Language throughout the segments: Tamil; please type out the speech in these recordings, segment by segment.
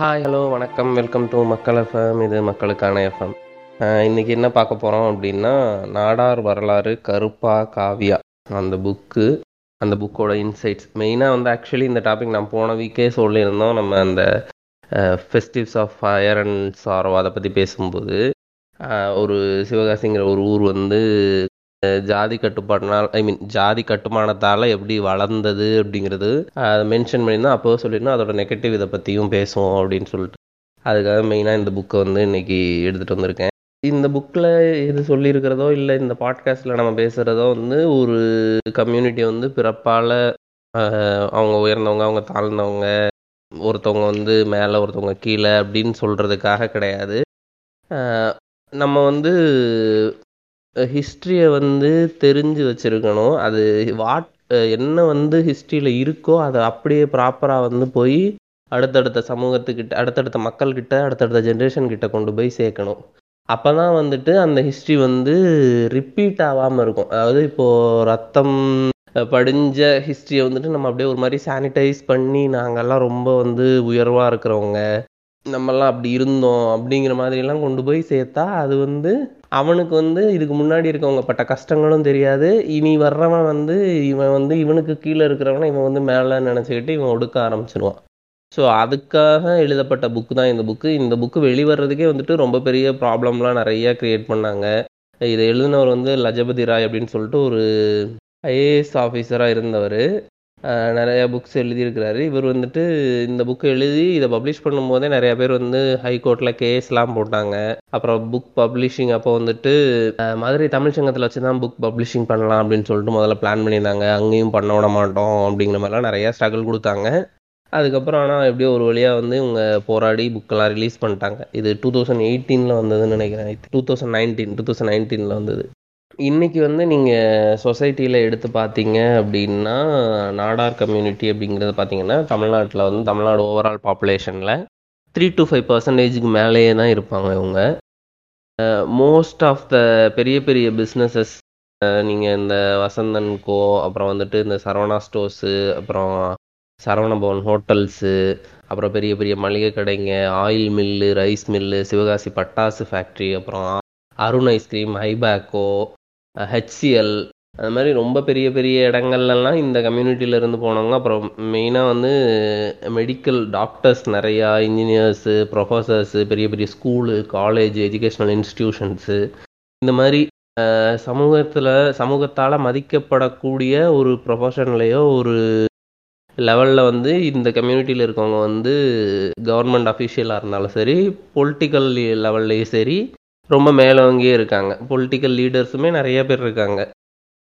ஹாய் ஹலோ வணக்கம். வெல்கம் டு மக்கள் எஃப்எம் இது மக்களுக்கான எஃப்எம் இன்னைக்கு என்ன பார்க்க போகிறோம் அப்படின்னா நாடார் வரலாறு கருப்பா காவியா அந்த புக்கு அந்த புக்கோட இன்சைட்ஸ் மெயினாக வந்து ஆக்சுவலி இந்த டாபிக் நான் போன வீக்கே சொல்லியிருந்தோம். நம்ம அந்த festivals of fire and sorrow அதை பற்றி பேசும்போது ஒரு சிவகாசிங்கிற ஒரு ஊர் வந்து ஜாதி கட்டுப்பாட்டினால் ஐ மீன் ஜாதி கட்டுமானத்தால் எப்படி வளர்ந்தது அப்படிங்கிறது அதை மென்ஷன் பண்ணியிருந்தோம் அப்போவே சொல்லியிருந்தோம் அதோட நெகட்டிவ் இதை பற்றியும் பேசுவோம் அப்படின்னு சொல்லிட்டு. அதுக்காக மெயினாக இந்த புக்கை வந்து இன்னைக்கு எடுத்துகிட்டு வந்திருக்கேன். இந்த புக்கில் எது சொல்லியிருக்கிறதோ இல்லை இந்த பாட்காஸ்ட்டில் நம்ம பேசுகிறதோ வந்து ஒரு கம்யூனிட்டி வந்து பிறப்பால் அவங்க உயர்ந்தவங்க அவங்க தாழ்ந்தவங்க ஒருத்தவங்க வந்து மேலே ஒருத்தவங்க கீழே அப்படின்னு சொல்கிறதுக்காக கிடையாது. நம்ம வந்து ஹிஸ்ட்ரியை வந்து தெரிஞ்சு வச்சுருக்கணும். அது வாட் என்ன வந்து ஹிஸ்ட்ரியில் இருக்கோ அதை அப்படியே ப்ராப்பராக வந்து போய் அடுத்தடுத்த சமூகத்துக்கிட்ட அடுத்தடுத்த மக்கள்கிட்ட அடுத்தடுத்த ஜென்ரேஷன் கிட்ட கொண்டு போய் சேர்க்கணும். அப்போ தான் வந்துட்டு அந்த ஹிஸ்ட்ரி வந்து ரிப்பீட் ஆகாமல் இருக்கும். அதாவது இப்போது ரத்தம் படிஞ்ச ஹிஸ்ட்ரியை வந்துட்டு நம்ம அப்படியே ஒரு மாதிரி சானிடைஸ் பண்ணி நாங்கள்லாம் ரொம்ப வந்து உயர்வாக இருக்கிறவங்க நம்மெல்லாம் அப்படி இருந்தோம் அப்படிங்கிற மாதிரிலாம் கொண்டு போய் சேர்த்தா அது வந்து அவனுக்கு வந்து இதுக்கு முன்னாடி இருக்கவங்க பட்ட கஷ்டங்களும் தெரியாது. இனி வர்றவன் வந்து இவன் வந்து இவனுக்கு கீழே இருக்கிறவனை இவன் வந்து மேலே நினச்சிக்கிட்டு இவன் ஒடுக்க ஆரம்பிச்சிருவான். ஸோ அதுக்காக எழுதப்பட்ட புக்கு தான் இந்த புக்கு இந்த புக்கு வெளிவர்றதுக்கே வந்துட்டு ரொம்ப பெரிய ப்ராப்ளம்லாம் நிறையா க்ரியேட் பண்ணாங்க. இதை எழுதினவர் வந்து லஜபதி ராய் அப்படின்னு சொல்லிட்டு ஒரு ஐஏஎஸ் ஆஃபீஸராக இருந்தவர். நிறைய புக்ஸ் எழுதியிருக்கிறாரு. இவர் வந்துட்டு இந்த புக்கை எழுதி இதை பப்ளிஷ் பண்ணும்போதே நிறைய பேர் வந்து ஹைகோர்ட்டில் கேஸ்லாம் போட்டாங்க. அப்புறம் புக் பப்ளிஷிங் அப்போ வந்துட்டு மதுரை தமிழ் சங்கத்தில் வச்சு தான் புக் பப்ளிஷிங் பண்ணலாம் அப்படின்னு சொல்லிட்டு முதல்ல பிளான் பண்ணியிருந்தாங்க. அங்கேயும் பண்ண விட மாட்டோம் அப்படிங்கிற மாதிரிலாம் நிறைய ஸ்ட்ரகிள் கொடுத்தாங்க. அதுக்கப்புறம் ஆனால் எப்படியோ ஒரு வழியாக வந்து இவங்க போராடி புக்கெல்லாம் ரிலீஸ் பண்ணிட்டாங்க. இது டூ தௌசண்ட் எயிட்டீனில் வந்ததுன்னு நினைக்கிறேன். Two thousand nineteen two thousand நைன்டீனில் வந்தது. இன்றைக்கி வந்து நீங்கள் சொசைட்டியில் எடுத்து பார்த்தீங்க அப்படின்னா நாடார் கம்யூனிட்டி அப்படிங்கிறது பார்த்தீங்கன்னா தமிழ்நாட்டில் வந்து தமிழ்நாடு ஓவரால் பாப்புலேஷனில் த்ரீ டு ஃபைவ் பர்சன்டேஜுக்கு மேலேயே தான் இருப்பாங்க இவங்க. மோஸ்ட் ஆஃப் த பெரிய பெரிய பிஸ்னஸஸ் நீங்கள் இந்த வசந்தன் கோ அப்புறம் வந்துட்டு இந்த சரவணா ஸ்டோர்ஸு அப்புறம் சரவணபவன் ஹோட்டல்ஸு அப்புறம் பெரிய பெரிய மளிகை கடைங்க oil mill rice mill Sivakasi பட்டாசு ஃபேக்ட்ரி அப்புறம் அருண் ஐஸ்கிரீம் ஹைபேக்கோ ஹெச்சிஎல் அது மாதிரி ரொம்ப பெரிய பெரிய இடங்கள்லாம் இந்த கம்யூனிட்டியில இருந்து போனவங்க. அப்புறம் மெயினாக வந்து மெடிக்கல் டாக்டர்ஸ் நிறையா இன்ஜினியர்ஸு ப்ரொஃபஸர்ஸு பெரிய பெரிய ஸ்கூலு காலேஜ் எஜுகேஷ்னல் இன்ஸ்டிடியூஷன்ஸு இந்த மாதிரி சமூகத்தில் சமூகத்தால் மதிக்கப்படக்கூடிய ஒரு ப்ரொஃபஷன்லேயோ ஒரு லெவலில் வந்து இந்த கம்யூனிட்டியில் இருக்கவங்க வந்து கவர்மெண்ட் அஃபிஷியலாக இருந்தாலும் சரி பொலிட்டிக்கல் லெவல்லையும் சரி ரொம்ப மேலோங்கியே இருக்காங்க. பொலிட்டிக்கல் லீடர்ஸுமே நிறைய பேர் இருக்காங்க.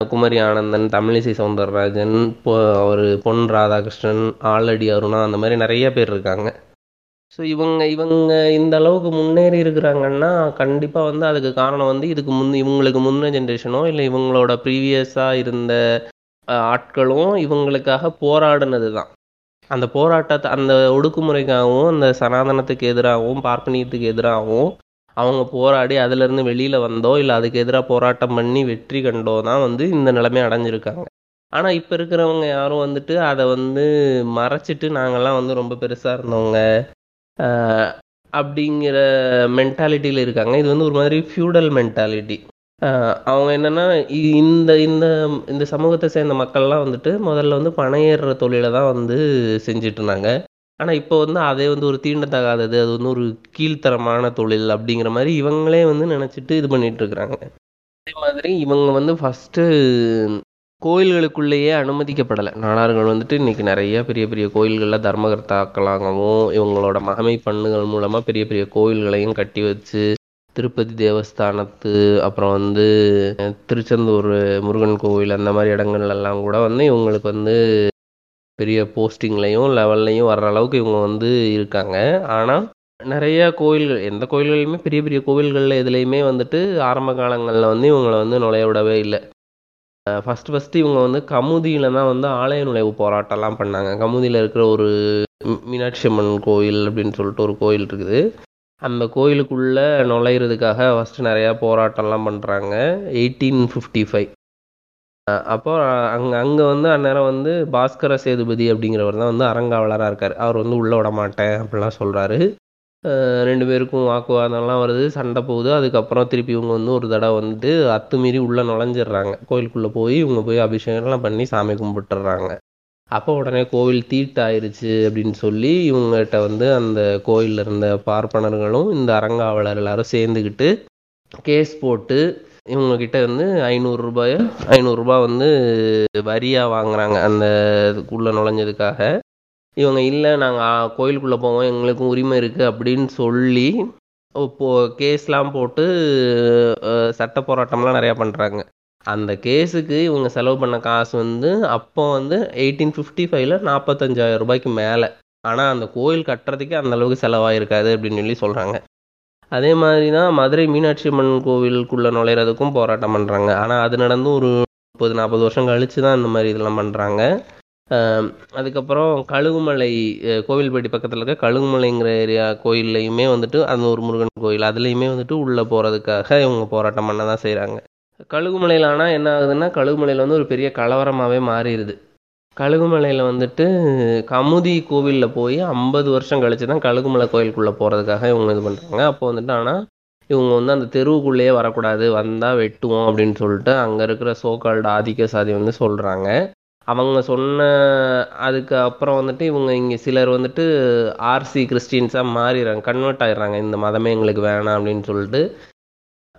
குமரி ஆனந்தன் தமிழிசை சவுந்தரராஜன் இப்போ அவர் பொன் ராதாகிருஷ்ணன் ஆலடி அருணா அந்த மாதிரி நிறைய பேர் இருக்காங்க. ஸோ இவங்க இவங்க இந்த அளவுக்கு முன்னேறி இருக்கிறாங்கன்னா கண்டிப்பாக வந்து அதுக்கு காரணம் வந்து இதுக்கு முன் இவங்களுக்கு முன்ன ஜென்ரேஷனோ இல்லை இவங்களோட ப்ரீவியஸாக இருந்த ஆட்களும் இவங்களுக்காக போராடினது தான். அந்த போராட்டத்தை அந்த ஒடுக்குமுறைக்காகவும் அந்த சனாதனத்துக்கு எதிராகவும் பார்ப்பனியத்துக்கு எதிராகவும் அவங்க போராடி அதிலிருந்து வெளியில் வந்தோ இல்லை அதுக்கு எதிராக போராட்டம் பண்ணி வெற்றி கண்டோ தான் வந்து இந்த நிலைமை அடைஞ்சிருக்காங்க. ஆனால் இப்போ இருக்கிறவங்க யாரும் வந்துட்டு அதை வந்து மறைச்சிட்டு நாங்கள்லாம் வந்து ரொம்ப பெருசாக இருந்தவங்க அப்படிங்கிற மென்டாலிட்டியில் இருக்காங்க. இது வந்து ஒரு மாதிரி ஃபியூடல் மென்டாலிட்டி அவங்க என்னன்னா இ- இந்த இந்த இந்த சமூகத்தை சேர்ந்த மக்கள்லாம் வந்துட்டு முதல்ல வந்து பனையேறுற தொழிலை தான் வந்து செஞ்சுட்டு இருந்தாங்க. ஆனால் இப்போ வந்து அதே வந்து ஒரு தீண்டத்தகாதது அது வந்து ஒரு கீழ்த்தரமான தொழில் அப்படிங்கிற மாதிரி இவங்களே வந்து நினச்சிட்டு இது பண்ணிட்டு இருக்கிறாங்க. அதே மாதிரி இவங்க வந்து ஃபஸ்ட்டு கோயில்களுக்குள்ளேயே அனுமதிக்கப்படலை. நாடார்கள் வந்துட்டு இன்றைக்கி நிறைய பெரிய பெரிய கோயில்களில் தர்மகர்த்தாக்களாகவும் இவங்களோட மகமை பண்ணுகள் மூலமாக பெரிய பெரிய கோயில்களையும் கட்டி வச்சு திருப்பதி தேவஸ்தானத்து அப்புறம் வந்து திருச்செந்தூர் முருகன் கோவில் அந்த மாதிரி இடங்கள்லாம் எல்லாம் கூட வந்து இவங்களுக்கு வந்து பெரிய போஸ்டிங்லையும் லெவல்லையும் வர்ற அளவுக்கு இவங்க வந்து இருக்காங்க. ஆனால் நிறைய கோயில்கள் எந்த கோயில்களையுமே பெரிய பெரிய கோவில்களில் எதுலேயுமே வந்துட்டு ஆரம்ப காலங்களில் வந்து இவங்களை வந்து நுழைய விடவே இல்லை. ஃபஸ்ட்டு ஃபஸ்ட்டு இவங்க வந்து கமுதியில் தான் வந்து ஆலய நுழைவு போராட்டம்லாம் பண்ணாங்க. கமுதியில் இருக்கிற ஒரு மீனாட்சி அம்மன் கோயில் அப்படின்னு சொல்லிட்டு ஒரு கோயில் இருக்குது. அந்த கோயிலுக்குள்ளே நுழையிறதுக்காக ஃபஸ்ட்டு நிறையா போராட்டம்லாம் பண்ணுறாங்க எயிட்டீன் ஃபிஃப்டி ஃபைவ் அப்போ அங்க அங்க வந்து அந்நேரம் வந்து பாஸ்கர சேதுபதி அப்படிங்கிறவர் தான் வந்து அரங்காவலராக இருக்கார். அவர் வந்து உள்ள விட மாட்டேன் அப்படிலாம் சொல்றாரு. ரெண்டு பேருக்கும் வாக்குவாதம்லாம் வருது சண்டை போகுது. அதுக்கப்புறம் திருப்பி இவங்க வந்து ஒரு தடவை வந்து அத்துமீறி உள்ள நுழைஞ்சிடுறாங்க. கோயிலுக்குள்ள போய் இவங்க போய் அபிஷேகம்லாம் பண்ணி சாமி கும்பிட்டுறாங்க. அப்போ உடனே கோவில் தீட்டாயிருச்சு அப்படின்னு சொல்லி இவங்ககிட்ட வந்து அந்த கோயில்ல இருந்த பார்ப்பனர்களும் இந்த அறங்காவலர் எல்லாரும் சேர்ந்துக்கிட்டு கேஸ் போட்டு இவங்க கிட்ட வந்து ஐநூறு ஐநூறுரூபா வந்து வரியாக வாங்குறாங்க அந்த இதுக்குள்ளே நுழைஞ்சதுக்காக. இவங்க இல்லை நாங்கள் கோயிலுக்குள்ளே போவோம் எங்களுக்கும் உரிமை இருக்குது அப்படின்னு சொல்லி இப்போ கேஸ்லாம் போட்டு சட்ட போராட்டம்லாம் நிறையா பண்ணுறாங்க அந்த கேஸுக்கு இவங்க செலவு பண்ண காசு வந்து அப்போ வந்து எயிட்டீன் ஃபிஃப்டி ஃபைவ்ல நாற்பத்தஞ்சாயிரம் ரூபாய்க்கு மேலே. ஆனால் அந்த கோயில் கட்டுறதுக்கே அந்த அளவுக்கு செலவாயிருக்காது அப்படின்னு சொல்லி சொல்கிறாங்க அதே மாதிரி தான் மதுரை மீனாட்சி அம்மன் கோவிலுக்குள்ளே நுழையிறதுக்கும் போராட்டம் பண்ணுறாங்க ஆனால் அது நடந்து ஒரு முப்பது நாற்பது வருஷம் கழித்து தான் இந்த மாதிரி இதெல்லாம் பண்ணுறாங்க அதுக்கப்புறம் கழுகுமலை கோவில்பேட்டி பக்கத்தில் இருக்க கழுகுமலைங்கிற ஏரியா கோயில்லையுமே வந்துட்டு அந்த ஒரு முருகன் கோயில் அதுலேயுமே வந்துட்டு உள்ளே போகிறதுக்காக இவங்க போராட்டம் பண்ண தான் செய்கிறாங்க கழுகுமலையில் ஆனால் என்ன ஆகுதுன்னா கழுகுமலையில் வந்து ஒரு பெரிய கலவரமாகவே மாறிடுது. கழுகுமலையில் வந்துட்டு கமுதி கோவிலில் போய் ஐம்பது வருஷம் கழிச்சு தான் கழுகுமலை கோயிலுக்குள்ளே போகிறதுக்காக இவங்க இது பண்ணுறாங்க அப்போ வந்துட்டு ஆனால் இவங்க வந்து அந்த தெருவுக்குள்ளேயே வரக்கூடாது வந்தால் வெட்டுவோம் அப்படின்னு சொல்லிட்டு அங்கே இருக்கிற சோகால்டு ஆதிக்க சாதி வந்து சொல்கிறாங்க அவங்க சொன்ன அதுக்கு அப்புறம் வந்துட்டு இவங்க இங்கே சிலர் வந்துட்டு ஆர்சி கிறிஸ்டின்ஸாக மாறிடுறாங்க கன்வெர்ட் ஆயிடுறாங்க. இந்த மதமே எங்களுக்கு வேணாம் அப்படின்னு சொல்லிட்டு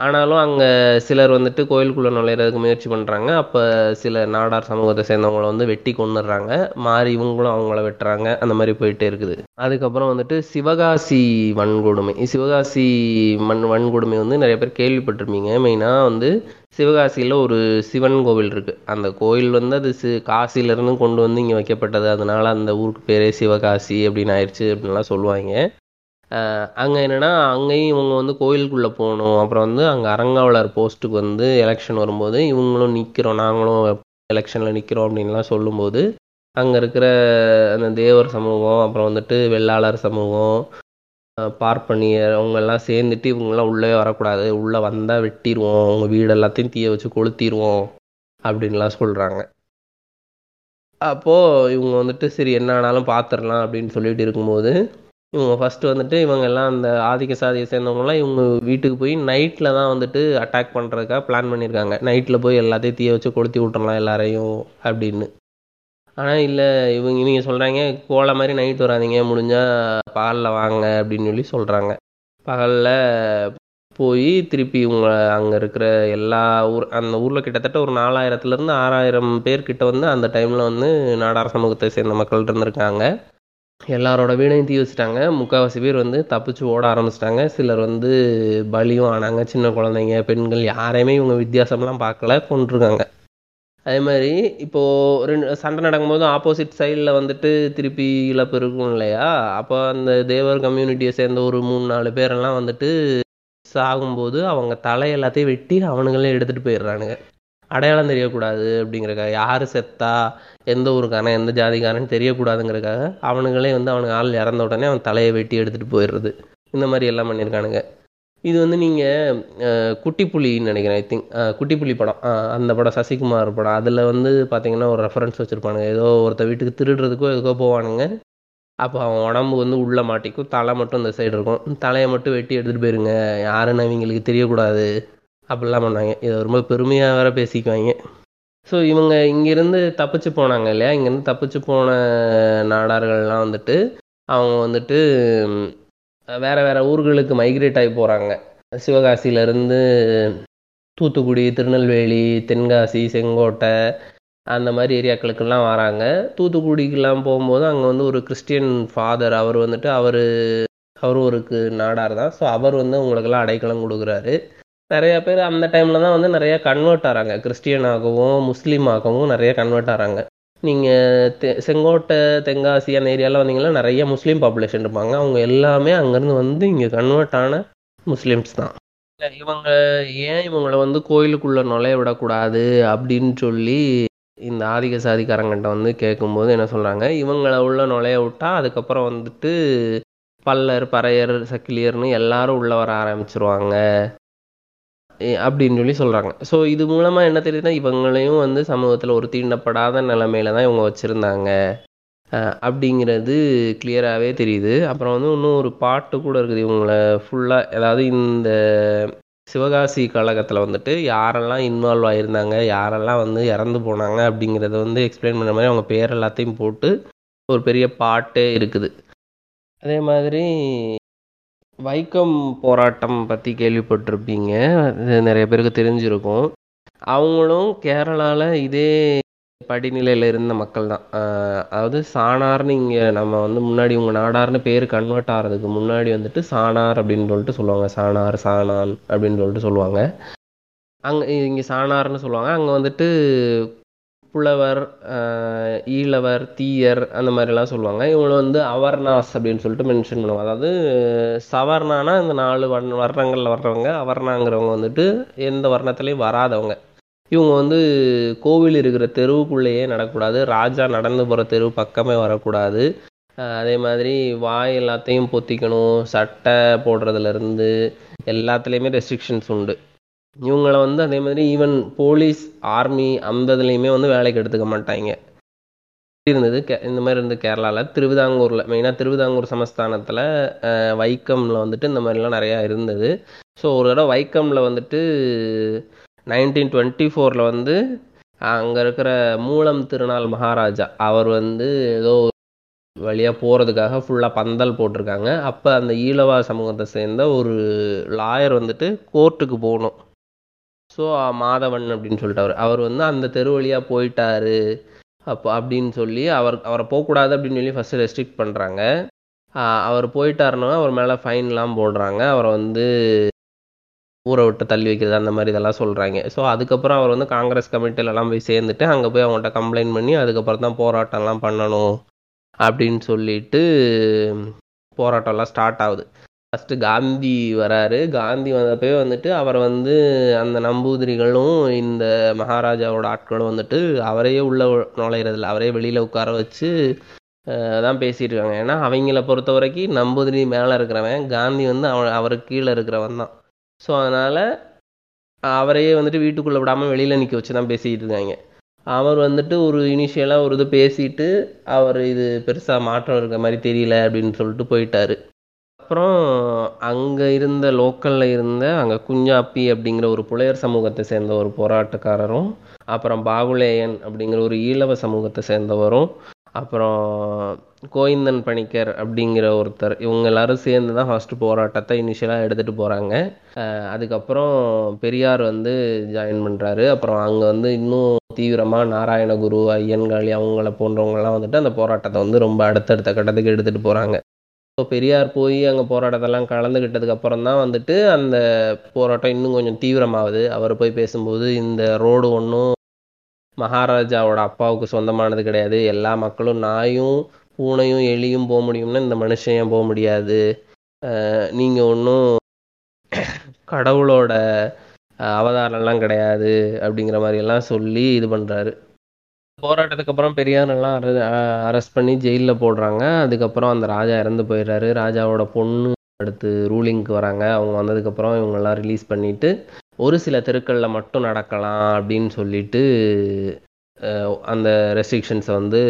ஆனாலும் அங்கே சிலர் வந்துட்டு கோயிலுக்குள்ளே நுழையிறதுக்கு முயற்சி பண்ணுறாங்க அப்போ சில நாடார் சமூகத்தை சேர்ந்தவங்கள வந்து வெட்டி கொண்டுடுறாங்க மாறி இவங்களும் அவங்கள வெட்டுறாங்க. அந்த மாதிரி போயிட்டே இருக்குது. அதுக்கப்புறம் வந்துட்டு சிவகாசி வன்கொடுமை. சிவகாசி மண் வன்கொடுமை வந்து நிறைய பேர் கேள்விப்பட்டிருப்பீங்க. மெயினாக வந்து சிவகாசியில் ஒரு சிவன் கோவில் இருக்குது அந்த கோயில் வந்து அது சி காசிலேருந்து கொண்டு வந்து இங்கே வைக்கப்பட்டது. அதனால் அந்த ஊருக்கு பேரே சிவகாசி அப்படின்னு ஆயிடுச்சு அப்படின்லாம் சொல்லுவாங்க. அங்கே என்னென்னா அங்கேயும் இவங்க வந்து கோயிலுக்குள்ளே போகணும். அப்புறம் வந்து அங்கே அறங்காவலர் போஸ்ட்டுக்கு வந்து எலெக்ஷன் வரும்போது இவங்களும் நிற்கிறோம் நாங்களும் எலெக்ஷனில் நிற்கிறோம் அப்படின்லாம் சொல்லும்போது அங்கே இருக்கிற அந்த தேவர் சமூகம் அப்புறம் வந்துட்டு வெள்ளாளர் சமூகம் பார்ப்பனியர் அவங்கெல்லாம் சேர்ந்துட்டு இவங்கெல்லாம் உள்ளே வரக்கூடாது. உள்ளே வந்தால் வெட்டிடுவோம். அவங்க வீடு எல்லாத்தையும் தீய வச்சு கொளுத்திடுவோம் அப்படின்லாம் சொல்கிறாங்க அப்போது இவங்க வந்துட்டு சரி என்ன ஆனாலும் பார்த்துடலாம் அப்படின்னு சொல்லிட்டு இருக்கும்போது இவங்க ஃபஸ்ட்டு வந்துட்டு இவங்க எல்லாம் அந்த ஆதிக்க சாதியை சேர்ந்தவங்கலாம் இவங்க வீட்டுக்கு போய் நைட்டில் தான் வந்துட்டு அட்டாக் பண்ணுறதுக்காக பிளான் பண்ணியிருக்காங்க. நைட்டில் போய் எல்லாத்தையும் தீய வச்சு கொளுத்தி விட்டுறலாம் எல்லாரையும் அப்படின்னு. ஆனால் இல்லை இவங்க இவங்க சொல்கிறாங்க கோல மாதிரி நைட் வராதீங்க முடிஞ்சால் பகலில் வாங்க அப்படின்னு சொல்லி சொல்கிறாங்க பகலில் போய் திருப்பி இவங்க அங்கே இருக்கிற எல்லா ஊர் அந்த ஊரில் கிட்டத்தட்ட ஒரு நாலாயிரத்துலேருந்து ஆறாயிரம் பேர்கிட்ட வந்து அந்த டைமில் வந்து நாடார் சமூகத்தை சேர்ந்த மக்கள் இருந்திருக்காங்க. எல்லாரோட வீடையும் தீ வச்சுட்டாங்க. முக்கால்வாசி பேர் வந்து தப்பிச்சு ஓட ஆரம்பிச்சிட்டாங்க. சிலர் வந்து பலியும் ஆனாங்க. சின்ன குழந்தைங்க பெண்கள் யாரையுமே இவங்க வித்தியாசம்லாம் பார்க்கல. கொண்டிருக்காங்க அதே மாதிரி இப்போது ரெண்டு சண்டை நடக்கும்போது ஆப்போசிட் சைடில் வந்துட்டு திருப்பி இழப்பு இருக்கும் இல்லையா? அப்போ அந்த தேவர் கம்யூனிட்டியை சேர்ந்த ஒரு மூணு நாலு பேரெல்லாம் வந்துட்டு சாகும்போது அவங்க தலை எல்லாத்தையும் வெட்டி அவனுங்களே எடுத்துகிட்டு போயிடுறானுங்க. அடையாளம் தெரியக்கூடாது அப்படிங்கிறக்காக யார் செத்தா எந்த ஊருக்காரன் எந்த ஜாதிக்காரன் தெரியக்கூடாதுங்கிறக்காக அவனுங்களே வந்து அவனுக்கு ஆள் இறந்த உடனே அவன் தலையை வெட்டி எடுத்துகிட்டு போயிடுறது. இந்த மாதிரி எல்லாம் பண்ணியிருக்கானுங்க. இது வந்து நீங்கள் குட்டி புலின்னு நினைக்கிறேன் ஐ திங்க் குட்டி புலி படம். அந்த படம் சசிகுமார் படம். அதில் வந்து பார்த்தீங்கன்னா ஒரு ரெஃபரன்ஸ் வச்சுருப்பானுங்க. ஏதோ ஒருத்த வீட்டுக்கு திருடுறதுக்கோ எதுக்கோ போவானுங்க. அப்போ அவன் உடம்பு வந்து உள்ளே மாட்டிக்கும். தலை மட்டும் இந்த சைடு இருக்கும். தலையை மட்டும் வெட்டி எடுத்துகிட்டு போயிருங்க. யாருன்னு அவங்களுக்கு தெரியக்கூடாது. அப்படிலாம் பண்ணாங்க. இதை ரொம்ப பெருமையாக வேற பேசிக்குவாங்க. ஸோ இவங்க இங்கேருந்து தப்பிச்சு போனாங்க இல்லையா? இங்கேருந்து தப்பிச்சு போன நாடார்கள்லாம் வந்துட்டு அவங்க வந்துட்டு வேறு வேற வேற ஊர்களுக்கு மைக்ரேட் ஆகி போகிறாங்க சிவகாசியிலேருந்து தூத்துக்குடி திருநெல்வேலி தென்காசி செங்கோட்டை அந்த மாதிரி ஏரியாக்களுக்கெல்லாம் வராங்க. தூத்துக்குடிக்கெல்லாம் போகும்போது அங்கே வந்து ஒரு கிறிஸ்டியன் ஃபாதர் அவர் வந்துட்டு அவர் அவரும் ஒரு நாடார் தான். ஸோ அவர் வந்து உங்களுக்கெல்லாம் அடைக்கலம் கொடுக்குறாரு. நிறைய பேர் அந்த டைமில் தான் வந்து நிறைய கன்வெர்ட் ஆகிறாங்க கிறிஸ்டியனாகவும் முஸ்லீமாகவும் நிறைய கன்வெர்ட் ஆகிறாங்க நீங்கள் தெ செங்கோட்டை தென்காசி அந்த ஏரியாவில் வந்தீங்கன்னா நிறைய முஸ்லீம் பாப்புலேஷன் இருப்பாங்க. அவங்க எல்லாமே அங்கேருந்து வந்து இங்கே கன்வெர்ட் ஆன முஸ்லீம்ஸ் தான். இவங்க ஏன் இவங்களை வந்து கோயிலுக்குள்ளே நுழைய விடக்கூடாது அப்படின்னு சொல்லி இந்த ஆதிக்க சாதிக்காரங்கிட்ட வந்து கேட்கும்போது என்ன சொல்கிறாங்க இவங்கள உள்ள நுழைய விட்டா அதுக்கப்புறம் வந்துட்டு பல்லர் பறையர் சக்கிலியர்னு எல்லாரும் உள்ள வர ஆரம்பிச்சிருவாங்க. அப்படின்னு சொல்லி சொல்கிறாங்க ஸோ இது மூலமாக என்ன தெரியுதுன்னா இவங்களையும் வந்து சமூகத்தில் ஒரு தீண்டப்படாத நிலைமையில தான் இவங்க வச்சுருந்தாங்க. அப்படிங்கிறது கிளியராகவே தெரியுது. அப்புறம் வந்து இன்னும் ஒரு பாட்டு கூட இருக்குது. இவங்கள ஃபுல்லாக அதாவது இந்த சிவகாசி கழகத்தில் வந்துட்டு யாரெல்லாம் இன்வால்வ் ஆகியிருந்தாங்க யாரெல்லாம் வந்து இறந்து போனாங்க அப்படிங்கிறத வந்து எக்ஸ்பிளைன் பண்ணுற மாதிரி அவங்க பேர் எல்லாத்தையும் போட்டு ஒரு பெரிய பாட்டே இருக்குது. அதே மாதிரி வைக்கம் போராட்டம் பற்றி கேள்விப்பட்டிருப்பீங்க. அது நிறைய பேருக்கு தெரிஞ்சிருக்கும். அவங்களும் கேரளாவில் இதே படிநிலையில் இருந்த மக்கள் தான். அதாவது சாணார்னு இங்கே நம்ம வந்து முன்னாடி உங்கள் நாடார்னு பேர் கன்வெர்ட் ஆகிறதுக்கு முன்னாடி வந்துட்டு சாணார் அப்படின்னு சொல்லிட்டு சொல்லுவாங்க. சாணார் சாணான் அப்படின்னு சொல்லிட்டு சொல்லுவாங்க. அங்கே இங்கே சாணார்னு சொல்லுவாங்க. அங்கே வந்துட்டு புலவர் ஈழவர் தீயர் அந்த மாதிரிலாம் சொல்லுவாங்க. இவங்களை வந்து அவர்னாஸ் அப்படின்னு சொல்லிட்டு மென்ஷன் பண்ணுவாங்க. அதாவது சவர்ணானா இந்த நாலு வர்ண வர்ணங்களில் வர்றவங்க அவர்ணாங்கிறவங்க வந்துட்டு எந்த வர்ணத்துலேயும் வராதவங்க. இவங்க வந்து கோவில் இருக்கிற தெருவுக்குள்ளேயே நடக்கக்கூடாது. ராஜா நடந்து போகிற தெரு பக்கமே வரக்கூடாது. அதே மாதிரி வாய் எல்லாத்தையும் பொத்திக்கணும். சட்டை போடுறதுலேருந்து எல்லாத்துலேயுமே ரெஸ்ட்ரிக்ஷன்ஸ் உண்டு. இவங்களை வந்து அதே மாதிரி ஈவன் போலீஸ் ஆர்மி அந்த வந்து வேலைக்கு எடுத்துக்க மாட்டாங்க. இருந்தது கே இந்த மாதிரி இருந்து கேரளாவில் திருவிதாங்கூரில் மெயினாக திருவிதாங்கூர் சமஸ்தானத்தில் வைக்கமில் வந்துட்டு இந்த மாதிரிலாம் நிறையா இருந்தது. ஸோ ஒரு தடவை வைக்கமில் வந்துட்டு நைன்டீன் டுவெண்ட்டி ஃபோரில் வந்து அங்கே இருக்கிற மூலம் திருநாள் மகாராஜா அவர் வந்து ஏதோ வழியாக போகிறதுக்காக ஃபுல்லாக பந்தல் போட்டிருக்காங்க. அப்போ அந்த ஈழவா சமூகத்தை சேர்ந்த ஒரு லாயர் வந்துட்டு கோர்ட்டுக்கு போகணும். ஸோ மாதவன் அப்படின்னு சொல்லிட்டு அவர். அவர் வந்து அந்த தெரு வழியாக போயிட்டாரு. அப்போ அப்படின்னு சொல்லி அவர் அவரை போகக்கூடாது அப்படின்னு சொல்லி ஃபஸ்ட்டு ரெஸ்ட்ரிக்ட் பண்ணுறாங்க அவர் போயிட்டாருன்னா அவர் மேலே ஃபைன்லாம் போடுறாங்க. அவரை வந்து ஊரை விட்டு தள்ளி வைக்கிறது அந்த மாதிரி இதெல்லாம் சொல்கிறாங்க ஸோ அதுக்கப்புறம் அவர் வந்து காங்கிரஸ் கமிட்டிலலாம் போய் சேர்ந்துட்டு அங்கே போய் அவங்கள்ட்ட கம்ப்ளைண்ட் பண்ணி அதுக்கப்புறம் தான் போராட்டம்லாம் பண்ணணும் அப்படின்னு சொல்லிட்டு போராட்டம்லாம் ஸ்டார்ட் ஆகுது. ஃபஸ்ட்டு காந்தி வராரு. காந்தி வந்தப்பவே வந்துட்டு அவரை வந்து அந்த நம்பூதிரிகளும் இந்த மகாராஜாவோட ஆட்களும் வந்துட்டு அவரையே உள்ள நுழையிறதில்ல. அவரே வெளியில் உட்கார வச்சு தான் பேசிகிட்டு இருக்காங்க. ஏன்னா அவங்கள பொறுத்த வரைக்கும் நம்பூதிரி மேலே இருக்கிறவன் காந்தி வந்து அவன் அவருக்கு கீழே இருக்கிறவன் தான். ஸோ அதனால் அவரையே வந்துட்டு வீட்டுக்குள்ளே விடாமல் வெளியில் நிற்க வச்சு தான் பேசிக்கிட்டு இருக்காங்க. அவர் வந்துட்டு ஒரு இனிஷியலாக ஒரு இது பேசிட்டு அவர் இது பெருசாக மாற்றம் இருக்கிற மாதிரி தெரியல அப்படின்னு சொல்லிட்டு போயிட்டாரு. அப்புறம் அங்கே இருந்த லோக்கலில் இருந்த அங்கே குஞ்சாப்பி அப்படிங்கிற ஒரு புலையர் சமூகத்தை சேர்ந்த ஒரு போராட்டக்காரரும் அப்புறம் பாகுலேயன் அப்படிங்கிற ஒரு ஈழவ சமூகத்தை சேர்ந்தவரும் அப்புறம் கோவிந்தன் பணிக்கர் அப்படிங்கிற ஒருத்தர் இவங்க எல்லாரும் சேர்ந்து தான் ஃபஸ்ட்டு போராட்டத்தை இனிஷியலாக எடுத்துகிட்டு போகிறாங்க அதுக்கப்புறம் பெரியார் வந்து ஜாயின் பண்ணுறாரு அப்புறம் அங்கே வந்து இன்னும் தீவிரமாக நாராயணகுரு ஐயன்காளி அவங்கள போன்றவங்கலாம் வந்துட்டு அந்த போராட்டத்தை வந்து ரொம்ப அடுத்தடுத்த கட்டத்துக்கு எடுத்துகிட்டு போகிறாங்க ஸோ பெரியார் போய் அங்கே போராட்டத்தெல்லாம் கலந்துக்கிட்டதுக்கு அப்புறம் தான் வந்துட்டு அந்த போராட்டம் இன்னும் கொஞ்சம் தீவிரமாகுது. அவர் போய் பேசும்போது இந்த ரோடு ஒன்றும் மகாராஜாவோட அப்பாவுக்கு சொந்தமானது கிடையாது. எல்லா மக்களும் நாயும் பூனையும் எலியும் போக முடியும்னா இந்த மனுஷன் ஏன் போக முடியாது? நீங்கள் ஒன்றும் கடவுளோட அவதாரம்லாம் கிடையாது அப்படிங்கிற மாதிரியெல்லாம் சொல்லி இது பண்ணுறாரு போராட்டத்துக்கு அப்புறம் பெரியாரெல்லாம் அரெஸ்ட் பண்ணி ஜெயிலில் போடுறாங்க. அதுக்கப்புறம் அந்த ராஜா இறந்து போயிடுறாரு. ராஜாவோட பொண்ணு அடுத்து ரூலிங்க்கு வராங்க. அவங்க வந்ததுக்கப்புறம் இவங்கெல்லாம் ரிலீஸ் பண்ணிவிட்டு ஒரு சில தெருக்களில் மட்டும் நடக்கலாம் அப்படின்னு சொல்லிட்டு அந்த ரெஸ்ட்ரிக்ஷன்ஸை வந்து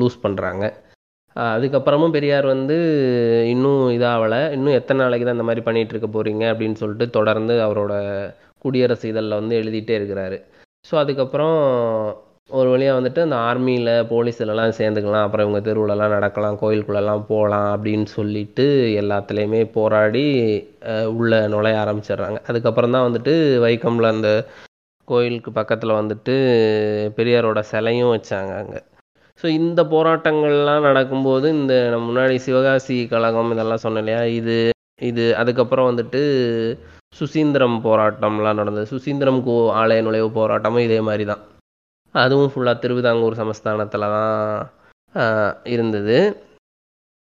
லூஸ் பண்ணுறாங்க அதுக்கப்புறமும் பெரியார் வந்து இன்னும் இதாகலை இன்னும் எத்தனை நாளைக்கு தான் இந்த மாதிரி பண்ணிகிட்டு இருக்க போகிறீங்க அப்படின்னு சொல்லிட்டு தொடர்ந்து அவரோட குடியரசு இதழில் வந்து எழுதிட்டே இருக்கிறாரு. ஸோ அதுக்கப்புறம் ஒரு வழியாக வந்துட்டு அந்த ஆர்மியில் போலீஸ்லலாம் சேர்ந்துக்கலாம். அப்புறம் இவங்க தெருவுலலாம் நடக்கலாம். கோயிலுக்குள்ளெல்லாம் போகலாம் அப்படின்னு சொல்லிட்டு எல்லாத்துலேயுமே போராடி உள்ளே நுழைய ஆரம்பிச்சிடுறாங்க. அதுக்கப்புறம் தான் வந்துட்டு வைக்கமில் அந்த கோயிலுக்கு பக்கத்தில் வந்துட்டு பெரியாரோட சிலையும் வச்சாங்க அங்கே. ஸோ இந்த போராட்டங்கள்லாம் நடக்கும்போது இந்த நம்ம முன்னாடி சிவகாசி கழகம் இதெல்லாம் சொன்னேன் இல்லையா? இது இது அதுக்கப்புறம் வந்துட்டு சுசீந்திரம் போராட்டம்லாம் நடந்தது. சுசீந்திரம் கோ ஆலய நுழைவு போராட்டமும் இதே மாதிரி தான். அதுவும் ஃபுல்லாக திருவிதாங்கூர் சமஸ்தானத்தில் தான் இருந்தது.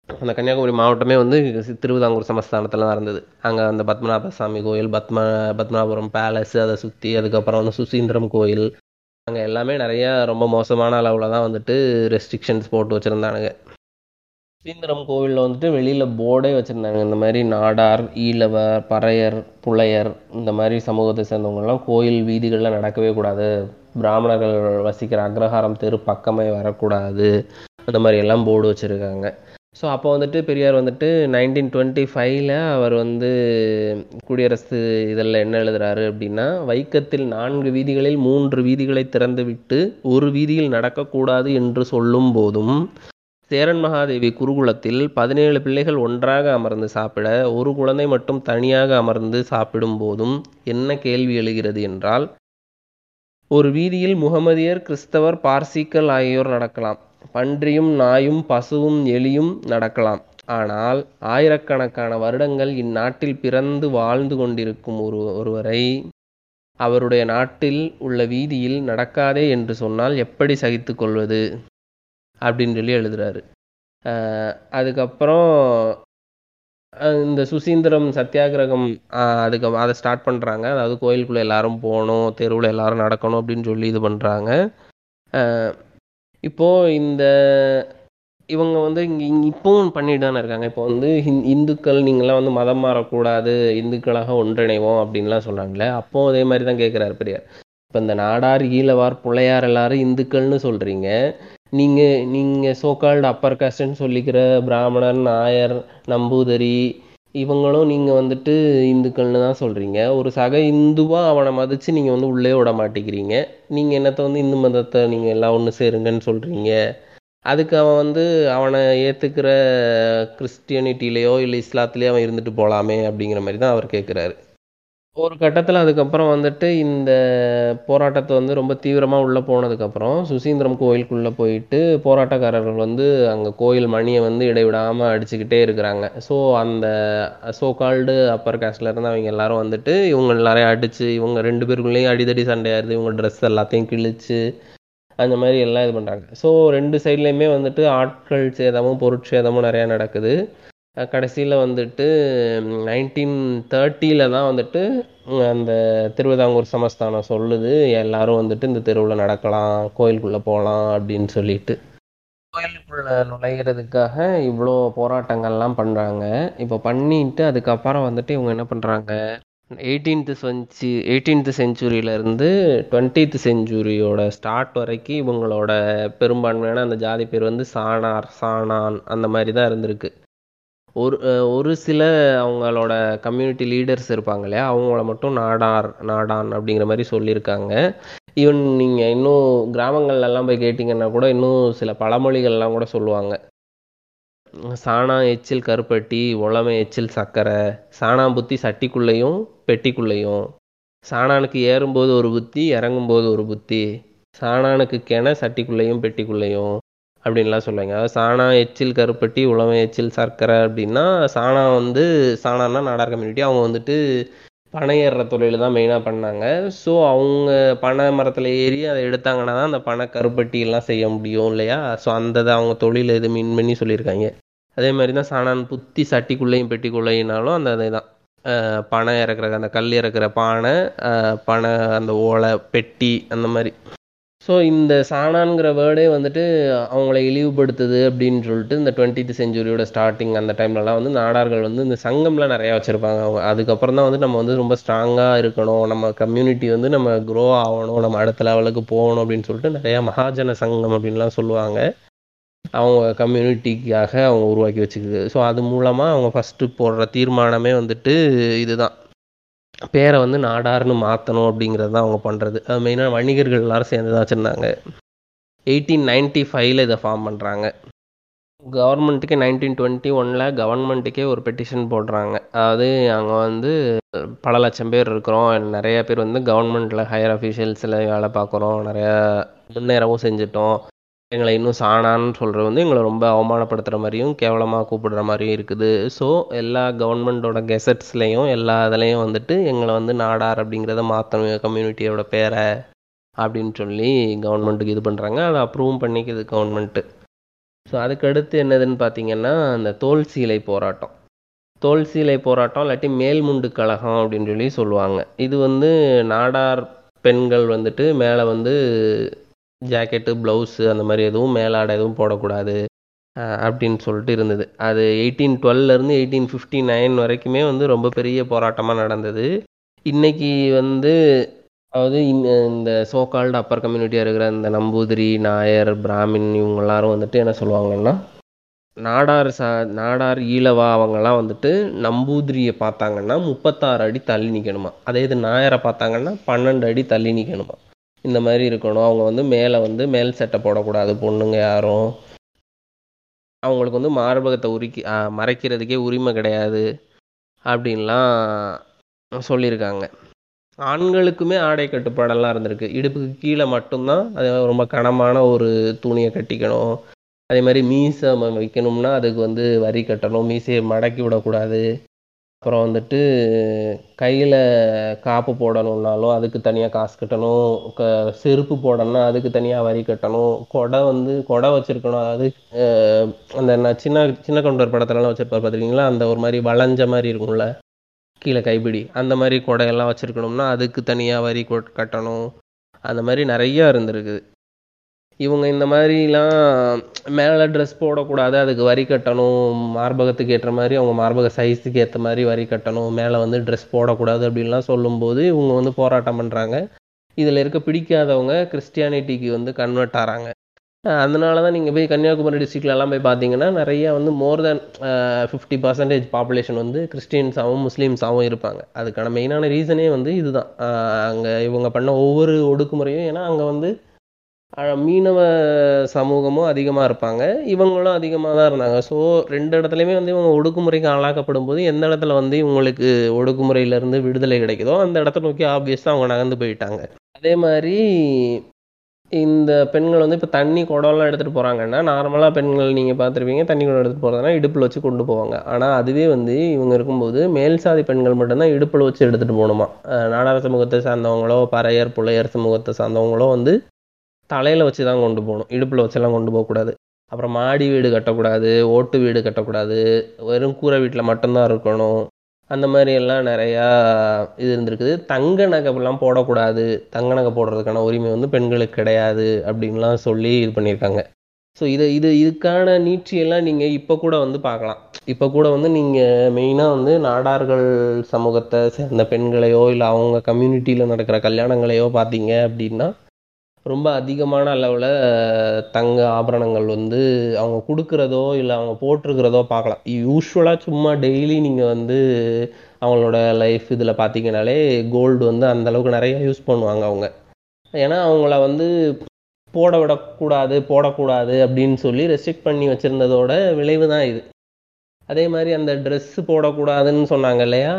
அந்த கன்னியாகுமரி மாவட்டமே வந்து திருவிதாங்கூர் சமஸ்தானத்தில் தான் இருந்தது. அங்கே அந்த பத்மநாப சாமி கோயில் பத்ம பத்மநாபுரம் பேலஸ் அதை சுற்றி அதுக்கப்புறம் வந்து சுசீந்திரம் கோயில் அங்கே எல்லாமே நிறையா ரொம்ப மோசமான அளவில் தான் வந்துட்டு ரெஸ்ட்ரிக்ஷன்ஸ் போட்டு வச்சுருந்தானுங்க. சுசீந்திரம் கோவிலில் வந்துட்டு வெளியில் போர்டே வச்சுருந்தாங்க. இந்த மாதிரி நாடார் ஈழவர் பறையர் புலையர் இந்த மாதிரி சமூகத்தை சேர்ந்தவங்கெல்லாம் கோயில் வீதிகளில் நடக்கவே கூடாது. பிராமணர்கள் வசிக்கிற அக்ரஹாரம் தெரு பக்கமே வரக்கூடாது. அந்த மாதிரி எல்லாம் போர்டு வச்சுருக்காங்க. ஸோ அப்போ வந்துட்டு பெரியார் வந்துட்டு நைன்டீன் டுவெண்ட்டி ஃபைவ்ல அவர் வந்து குடியரசு இதில் என்ன எழுதுறாரு அப்படின்னா வைக்கத்தில் நான்கு வீதிகளில் மூன்று வீதிகளை திறந்துவிட்டு ஒரு வீதியில் நடக்கக்கூடாது என்று சொல்லும் போதும் சேரன் மகாதேவி குருகுலத்தில் பதினேழு பிள்ளைகள் ஒன்றாக அமர்ந்து சாப்பிட ஒரு குழந்தை மட்டும் தனியாக அமர்ந்து சாப்பிடும் போதும் என்ன கேள்வி எழுகிறது என்றால் ஒரு வீதியில் முகமதியர் கிறிஸ்தவர் பார்சிக்கள் ஆகியோர் நடக்கலாம். பன்றியும் நாயும் பசுவும் எலியும் நடக்கலாம். ஆனால் ஆயிரக்கணக்கான வருடங்கள் இந்நாட்டில் பிறந்து வாழ்ந்து கொண்டிருக்கும் ஒரு ஒருவரை அவருடைய நாட்டில் உள்ள வீதியில் நடக்காதே என்று சொன்னால் எப்படி சகித்து கொள்வது? அப்படின்னு சொல்லி எழுதுறாரு. அதுக்கப்புறம் இந்த சுசீந்திரம் சத்தியாகிரகம் அதுக்கு அதை ஸ்டார்ட் பண்ணுறாங்க அதாவது கோயிலுக்குள்ளே எல்லாரும் போகணும் தெருவில் எல்லாரும் நடக்கணும் அப்படின்னு சொல்லி இது பண்ணுறாங்க இப்போது இந்த இவங்க வந்து இங்கே இங்கே இப்போவும் பண்ணிட்டு தானே இருக்காங்க. இப்போ வந்து ஹிந் இந்துக்கள் நீங்களாம் வந்து மதம் மாறக்கூடாது இந்துக்களாக ஒன்றிணைவோம் அப்படின்லாம் சொல்கிறாங்களே அப்போது அதே மாதிரி தான் கேட்குறாரு பெரியார். இப்போ இந்த நாடார் ஈழவார் புள்ளையார் எல்லாரும் இந்துக்கள்னு சொல்கிறீங்க நீங்கள் நீங்கள் சோகால்டு அப்பர் காஸ்ட்னு சொல்லிக்கிற பிராமணன் நாயர் நம்பூதரி இவங்களும் நீங்கள் வந்துட்டு இந்துக்கள்னு தான் சொல்கிறீங்க ஒரு சக இந்துவாக அவனை மதித்து நீங்கள் வந்து உள்ளே விட மாட்டேங்கிறீங்க. நீங்கள் என்னத்தை வந்து இந்து மதத்தை நீங்கள் எல்லாம் ஒன்று சேருங்கன்னு சொல்கிறீங்க அதுக்கு அவன் வந்து அவனை ஏற்றுக்கிற கிறிஸ்டியனிட்டிலேயோ இல்லை இஸ்லாத்துலேயோ அவன் இருந்துட்டு போகலாமே அப்படிங்கிற மாதிரி தான் அவர் கேட்குறாரு ஒரு கட்டத்தில் அதுக்கப்புறம் வந்துட்டு இந்த போராட்டத்தை வந்து ரொம்ப தீவிரமாக உள்ளே போனதுக்கப்புறம் சுசீந்திரம் கோயிலுக்குள்ளே போயிட்டு போராட்டக்காரர்கள் வந்து அங்கே கோயில் மணியை வந்து இடைவிடாமல் அடிச்சுக்கிட்டே இருக்கிறாங்க. ஸோ அந்த சோ கால்டு அப்பர் காஸ்டில் இருந்து அவங்க எல்லாரும் வந்துட்டு இவங்க எல்லாரையும் அடித்து இவங்க ரெண்டு பேருக்குள்ளேயும் அடிதடி சண்டையாயிருது இவங்க ட்ரெஸ் எல்லாத்தையும் கிழிச்சு அந்த மாதிரி எல்லாம் இது பண்ணுறாங்க ஸோ ரெண்டு சைட்லேயுமே வந்துட்டு ஆட்கள் சேதமும் பொருட்சேதமும் நிறையா நடக்குது. கடைசியில் வந்துட்டு நைன்டீன் தேர்ட்டியில் தான் வந்துட்டு அந்த திருவிதாங்கூர் சமஸ்தானம் சொல்லுது. எல்லாரும் வந்துட்டு இந்த தெருவில் நடக்கலாம் கோயிலுக்குள்ளே போகலாம் அப்படின்னு சொல்லிட்டு. கோயிலுக்குள்ளே நுழைகிறதுக்காக இவ்வளோ போராட்டங்கள்லாம் பண்ணுறாங்க இப்போ பண்ணிட்டு அதுக்கப்புறம் வந்துட்டு இவங்க என்ன பண்ணுறாங்க எயிட்டீன்த்து செஞ்சு எயிட்டீன்த்து செஞ்சுரியிலேருந்து டுவெண்ட்டீத்து செஞ்சுரியோட ஸ்டார்ட் வரைக்கும் இவங்களோட பெரும்பான்மையான அந்த ஜாதி பேர் வந்து சாணார் சாணான் அந்த மாதிரி தான் இருந்திருக்கு. ஒரு ஒரு சில அவங்களோட கம்யூனிட்டி லீடர்ஸ் இருப்பாங்க இல்லையா? அவங்கள மட்டும் நாடார் நாடான் அப்படிங்கிற மாதிரி சொல்லியிருக்காங்க. ஈவன் நீங்கள் இன்னும் கிராமங்கள்லாம் போய் கேட்டிங்கன்னா கூட இன்னும் சில பழமொழிகள்லாம் கூட சொல்லுவாங்க. சாணா எச்சில் கருப்பட்டி உளமை எச்சில் சர்க்கரை சாணாம்புத்தி சட்டிக்குள்ளேயும் பெட்டிக்குள்ளேயும். சாணானுக்கு ஏறும்போது ஒரு புத்தி இறங்கும்போது ஒரு புத்தி. சாணானுக்கு கிண சட்டிக்குள்ளேயும் பெட்டிக்குள்ளேயும். அப்படின்லாம் சொல்லுவாங்க. அதாவது சாணா எச்சில் கருப்பட்டி உளமை எச்சில் சர்க்கரை அப்படின்னா சாணா வந்து சாணான்னா நாடார் கம்யூனிட்டி அவங்க வந்துட்டு பனை ஏறுற தொழில் தான் மெயினாக பண்ணாங்க. ஸோ அவங்க பனை மரத்தில் ஏறி அதை எடுத்தாங்கன்னா தான் அந்த பனை கருப்பட்டியெல்லாம் செய்ய முடியும் இல்லையா? ஸோ அந்த அவங்க தொழில் இது மீன் பண்ணி சொல்லியிருக்காங்க. அதே மாதிரி தான் சாணான் புத்தி சட்டிக்குள்ளேயும் பெட்டிக்குள்ளேயினாலும் அந்த அதே தான். பனை இறக்குற அந்த கல் இறக்குற பானை பனை அந்த ஓலை பெட்டி அந்த மாதிரி. ஸோ இந்த சாணான்கிற வேர்டே வந்துட்டு அவங்கள இழிவுபடுத்துது அப்படின்னு சொல்லிட்டு இந்த டுவெண்ட்டி செஞ்சுரியோட ஸ்டார்டிங் அந்த டைம்லலாம் வந்து நாடார்கள் வந்து இந்த சங்கம்லாம் நிறையா வச்சுருப்பாங்க. அவங்க அதுக்கப்புறம் தான் வந்து நம்ம வந்து ரொம்ப ஸ்ட்ராங்காக இருக்கணும். நம்ம கம்யூனிட்டி வந்து நம்ம க்ரோ ஆகணும். நம்ம அடுத்த லெவலுக்கு போகணும் அப்படின்னு சொல்லிட்டு நிறையா மகாஜன சங்கம் அப்படின்லாம் சொல்லுவாங்க. அவங்க கம்யூனிட்டிக்காக அவங்க உருவாக்கி வச்சுக்குது. ஸோ அது மூலமாக அவங்க ஃபஸ்ட்டு போடுற தீர்மானமே வந்துட்டு இதுதான். பேரை வந்து நாடார்னு மாற்றணும் அப்படிங்கிறது தான் அவங்க பண்ணுறது அது மெயினாக வணிகர்கள் எல்லாரும் சேர்ந்து தான் வச்சுருந்தாங்க. எயிட்டீன் நைன்ட்டி ஃபைவ்ல இதை ஃபார்ம் பண்ணுறாங்க கவர்மெண்ட்டுக்கே நைன்டீன் டுவெண்ட்டி ஒனில் கவர்மெண்ட்டுக்கே ஒரு பெட்டிஷன் போடுறாங்க. அதாவது அங்கே வந்து பல லட்சம் பேர் இருக்கிறோம். நிறைய பேர் வந்து கவர்மெண்ட்டில் ஹையர் அஃபீஷியல்ஸில் வேலை பார்க்குறோம். நிறையா முன்னேறவும் செஞ்சிட்டோம். எங்களை இன்னும் சாணான்னு சொல்கிறது வந்து எங்களை ரொம்ப அவமானப்படுத்துகிற மாதிரியும் கேவலமாக கூப்பிடுற மாதிரியும் இருக்குது. ஸோ எல்லா கவர்மெண்ட்டோட கெசட்ஸ்லேயும் எல்லா இதுலேயும் வந்துட்டு எங்களை வந்து நாடார் அப்படிங்கிறத மாற்றணும் கம்யூனிட்டியோட பேரை அப்படின்னு சொல்லி கவர்மெண்ட்டுக்கு இது பண்ணுறாங்க அதை அப்ரூவும் பண்ணிக்குது கவர்மெண்ட்டு ஸோ அதுக்கடுத்து என்னதுன்னு பார்த்தீங்கன்னா அந்த தோல் சீலை போராட்டம். தோல் சீலை போராட்டம் இல்லாட்டி மேல்முண்டு கழகம் அப்படின்னு சொல்லி சொல்லுவாங்க. இது வந்து நாடார் பெண்கள் வந்துட்டு மேலே வந்து ஜாக்கெட்டு ப்ளவுஸு அந்த மாதிரி எதுவும் மேலாடை எதுவும் போடக்கூடாது அப்படின்னு சொல்லிட்டு இருந்தது. அது எயிட்டீன் டுவெல்லேருந்து எயிட்டீன் ஃபிஃப்டி நைன் வரைக்குமே வந்து ரொம்ப பெரிய போராட்டமாக நடந்தது. இன்னைக்கு வந்து அதாவது இந்த சோகால்டு அப்பர் கம்யூனிட்டியாக இருக்கிற இந்த நம்பூதிரி நாயர் பிராமின் இவங்க எல்லாரும் வந்துட்டு என்ன சொல்லுவாங்கன்னா நாடார் சா நாடார் ஈழவா அவங்கெல்லாம் வந்துட்டு நம்பூதிரியை பார்த்தாங்கன்னா முப்பத்தாறு அடி தள்ளி நிற்கணுமா அதே இது நாயரை பார்த்தாங்கன்னா பன்னெண்டு அடி தள்ளி நிற்கணுமா இந்த மாதிரி இருக்கணும். அவங்க வந்து மேலே வந்து மேல் சட்டை போடக்கூடாது. பொண்ணுங்க யாரும். அவங்களுக்கு வந்து மார்பகத்தை உரிக்கி மறைக்கிறதுக்கே உரிமை கிடையாது. அப்படின்லாம் சொல்லியிருக்காங்க. ஆண்களுக்குமே ஆடை கட்டுப்பாடெல்லாம் இருந்திருக்கு. இடுப்புக்கு கீழே மட்டும்தான் அது ரொம்ப கனமான ஒரு துணியை கட்டிக்கணும். அதே மாதிரி மீசை வைக்கணும்னா அதுக்கு வந்து வரி கட்டணும். மீசையை மடக்கி விடக்கூடாது. அப்புறம் வந்துட்டு கையில் காப்பு போடணுன்னாலும் அதுக்கு தனியாக காசு கட்டணும். க செருப்பு போடணும்னா அதுக்கு தனியாக வரி கட்டணும். கொடை வந்து கொடை வச்சுருக்கணும். அதாவது அந்த நான் சின்ன சின்ன கவுண்டர் படத்துலலாம் வச்சுருப்பார் பார்த்துருக்கீங்களா அந்த ஒரு மாதிரி வளைஞ்ச மாதிரி இருக்கும்ல. கீழே கைப்பிடி. அந்த மாதிரி கொடையெல்லாம் வச்சுருக்கணும்னா அதுக்கு தனியாக வரி கட்டணும். அந்த மாதிரி நிறையா இருந்திருக்குது. இவங்க இந்த மாதிரிலாம் மேலே ட்ரெஸ் போடக்கூடாது அதுக்கு வரி கட்டணும் மார்பகத்துக்கு ஏற்ற மாதிரி அவங்க மார்பக சைஸுக்கு ஏற்ற மாதிரி வரி கட்டணும் மேலே வந்து ட்ரெஸ் போடக்கூடாது அப்படின்லாம் சொல்லும்போது இவங்க வந்து போராட்டம் பண்ணுறாங்க இதில் இருக்க பிடிக்காதவங்க கிறிஸ்டியானிட்டிக்கு வந்து கன்வெர்ட் ஆகிறாங்க அதனால தான் நீங்கள் போய் கன்னியாகுமரி டிஸ்ட்ரிக்ட்லலாம் போய் பார்த்தீங்கன்னா நிறைய வந்து more than fifty percentage population வந்து கிறிஸ்டின்ஸாகவும் முஸ்லீம்ஸாகவும் இருப்பாங்க. அதுக்கான மெயினான ரீசனே வந்து இதுதான். அங்கே இவங்க பண்ண ஒவ்வொரு ஒடுக்குமுறையும் ஏன்னா அங்கே வந்து மீனவ சமூகமும் அதிகமாக இருப்பாங்க. இவங்களும் அதிகமாக தான் இருந்தாங்க. ஸோ ரெண்டு இடத்துலையுமே வந்து இவங்க ஒடுக்குமுறைக்கு ஆளாக்கப்படும் போது எந்த இடத்துல வந்து இவங்களுக்கு ஒடுக்குமுறையிலேருந்து விடுதலை கிடைக்குதோ அந்த இடத்த நோக்கி ஆப்வியஸாக அவங்க நகர்ந்து போயிட்டாங்க. அதே மாதிரி இந்த பெண்கள் வந்து இப்போ தண்ணி குடம்லாம் எடுத்துகிட்டு போகிறாங்கன்னா நார்மலாக பெண்கள் நீங்கள் பார்த்துருப்பீங்க தண்ணி குடம் எடுத்துகிட்டு போகிறதுனா இடுப்பில் வச்சு கொண்டு போவாங்க. ஆனால் அதுவே வந்து இவங்க இருக்கும்போது மேல் சாதி பெண்கள் மட்டும்தான் இடுப்பில் வச்சு எடுத்துகிட்டு போகணுமா? நாடார் சமூகத்தை சார்ந்தவங்களோ பறையர் புலையர் சமூகத்தை சார்ந்தவங்களோ வந்து தலையில் வச்சு தான் கொண்டு போகணும். இடுப்பில் வச்செல்லாம் கொண்டு போகக்கூடாது அப்புறம் மாடி வீடு கட்டக்கூடாது ஓட்டு வீடு கட்டக்கூடாது வெறும் கூரை வீட்டில் மட்டும்தான் இருக்கணும். அந்த மாதிரி எல்லாம் நிறையா இது இருந்திருக்குது. தங்க நகைலாம் போடக்கூடாது. தங்க நகை போடுறதுக்கான உரிமை வந்து பெண்களுக்கு கிடையாது அப்படின்லாம் சொல்லி இது பண்ணியிருக்காங்க. ஸோ இதை இது இதுக்கான நீட்சியெல்லாம் நீங்கள் இப்போ கூட வந்து பார்க்கலாம். இப்போ கூட வந்து நீங்கள் மெயினாக வந்து நாடார்கள் சமூகத்தை சேர்ந்த பெண்களையோ இல்லை அவங்க கம்யூனிட்டியில் நடக்கிற கல்யாணங்களையோ பார்த்தீங்க அப்படின்னா ரொம்ப அதிகமான அளவில் தங்க ஆபரணங்கள் வந்து அவங்க கொடுக்குறதோ இல்லை அவங்க போட்டிருக்கிறதோ பார்க்கலாம் யூஸ்வலாக சும்மா டெய்லி நீங்கள் வந்து அவங்களோட லைஃப் இதில் பார்த்தீங்கனாலே கோல்டு வந்து அந்தளவுக்கு நிறையா யூஸ் பண்ணுவாங்க அவங்க. ஏன்னா அவங்கள வந்து போட விடக்கூடாது போடக்கூடாது அப்படின்னு சொல்லி ரெஸ்ட்ரிக்ட் பண்ணி வச்சுருந்ததோட விளைவு தான் இது. அதே மாதிரி அந்த ட்ரெஸ்ஸு போடக்கூடாதுன்னு சொன்னாங்க இல்லையா?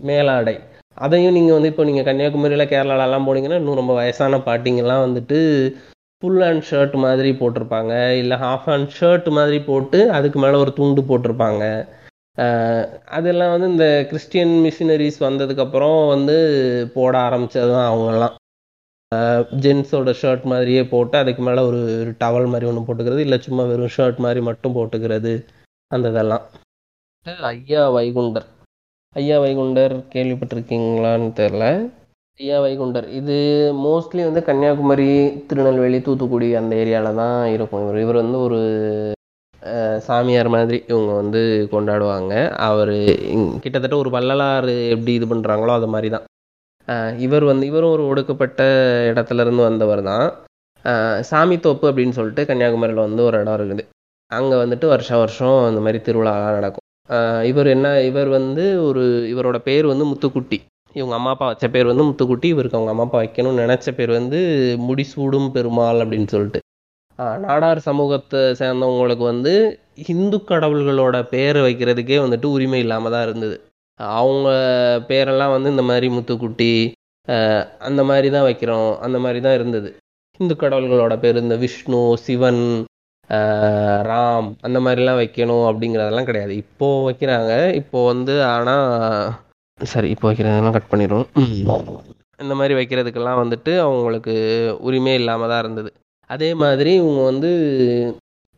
மேலாடை. அதையும் நீங்கள் வந்து இப்போ நீங்கள் கன்னியாகுமரியில் கேரளாலலாம் போனீங்கன்னா இன்னும் ரொம்ப வயசான பாட்டிங்கெல்லாம் வந்துட்டு ஃபுல் ஹேண்ட் ஷர்ட் மாதிரி போட்டிருப்பாங்க. இல்லை ஹாஃப் ஹேண்ட் ஷர்ட் மாதிரி போட்டு அதுக்கு மேலே ஒரு துண்டு போட்டிருப்பாங்க. அதெல்லாம் வந்து இந்த கிறிஸ்டியன் மிஷினரிஸ் வந்ததுக்கப்புறம் வந்து போட ஆரம்பித்தது தான் அவங்கெல்லாம் ஜென்ஸோட ஷர்ட் மாதிரியே போட்டு அதுக்கு மேலே ஒரு டவல் மாதிரி ஒன்று போட்டுக்கிறது இல்லை சும்மா வெறும் ஷர்ட் மாதிரி மட்டும் போட்டுக்கிறது அந்த இதெல்லாம். ஐயா வைகுண்டர் ஐயா வைகுண்டர் கேள்விப்பட்டிருக்கீங்களான்னு தெரில ஐயா வைகுண்டர் இது மோஸ்ட்லி வந்து கன்னியாகுமரி திருநெல்வேலி தூத்துக்குடி அந்த ஏரியாவில் தான் இருக்கும். இவர் இவர் வந்து ஒரு சாமியார் மாதிரி இவங்க வந்து கொண்டாடுவாங்க. அவர் கிட்டத்தட்ட ஒரு வள்ளலாறு எப்படி இது பண்ணுறாங்களோ அது மாதிரி தான். இவர் வந்து இவரும் ஒரு ஒடுக்கப்பட்ட இடத்துல இருந்து வந்தவர் தான். சாமித்தோப்பு அப்படின்னு சொல்லிட்டு கன்னியாகுமரியில் வந்து ஒரு இடம் இருக்குது. அங்கே வந்துட்டு வருஷம் வருஷம் இந்த மாதிரி திருவிழாலாம் நடக்கும். இவர் என்ன இவர் வந்து ஒரு இவரோட பேர் வந்து முத்துக்குட்டி. இவங்க அம்மா அப்பா வச்ச பேர் வந்து முத்துக்குட்டி. இவருக்கு அவங்க அம்மா அப்பா வைக்கணும்னு நினச்ச பேர் வந்து முடிசூடும் பெருமாள் அப்படின்னு சொல்லிட்டு. நாடார் சமூகத்தை சேர்ந்தவங்களுக்கு வந்து இந்து கடவுள்களோட பேர் வைக்கிறதுக்கே வந்துட்டு உரிமை இல்லாமல் தான் இருந்தது. அவங்க பேரெல்லாம் வந்து இந்த மாதிரி முத்துக்குட்டி அந்த மாதிரி தான் வைக்கிறோம் அந்த மாதிரி தான் இருந்தது. இந்து கடவுள்களோட பேர் இந்த விஷ்ணு சிவன் ராம் அந்த மாதிரிலாம் வைக்கணும் அப்படிங்கிறதெல்லாம் கிடையாது. இப்போ வைக்கிறாங்க. இப்போ வந்து ஆனால் சரி இப்போ வைக்கிறதெல்லாம் கட் பண்ணிடும் இந்த மாதிரி வைக்கிறதுக்கெல்லாம் வந்துட்டு அவங்களுக்கு உரிமை இல்லாமல் தான் இருந்தது. அதே மாதிரி இவங்க வந்து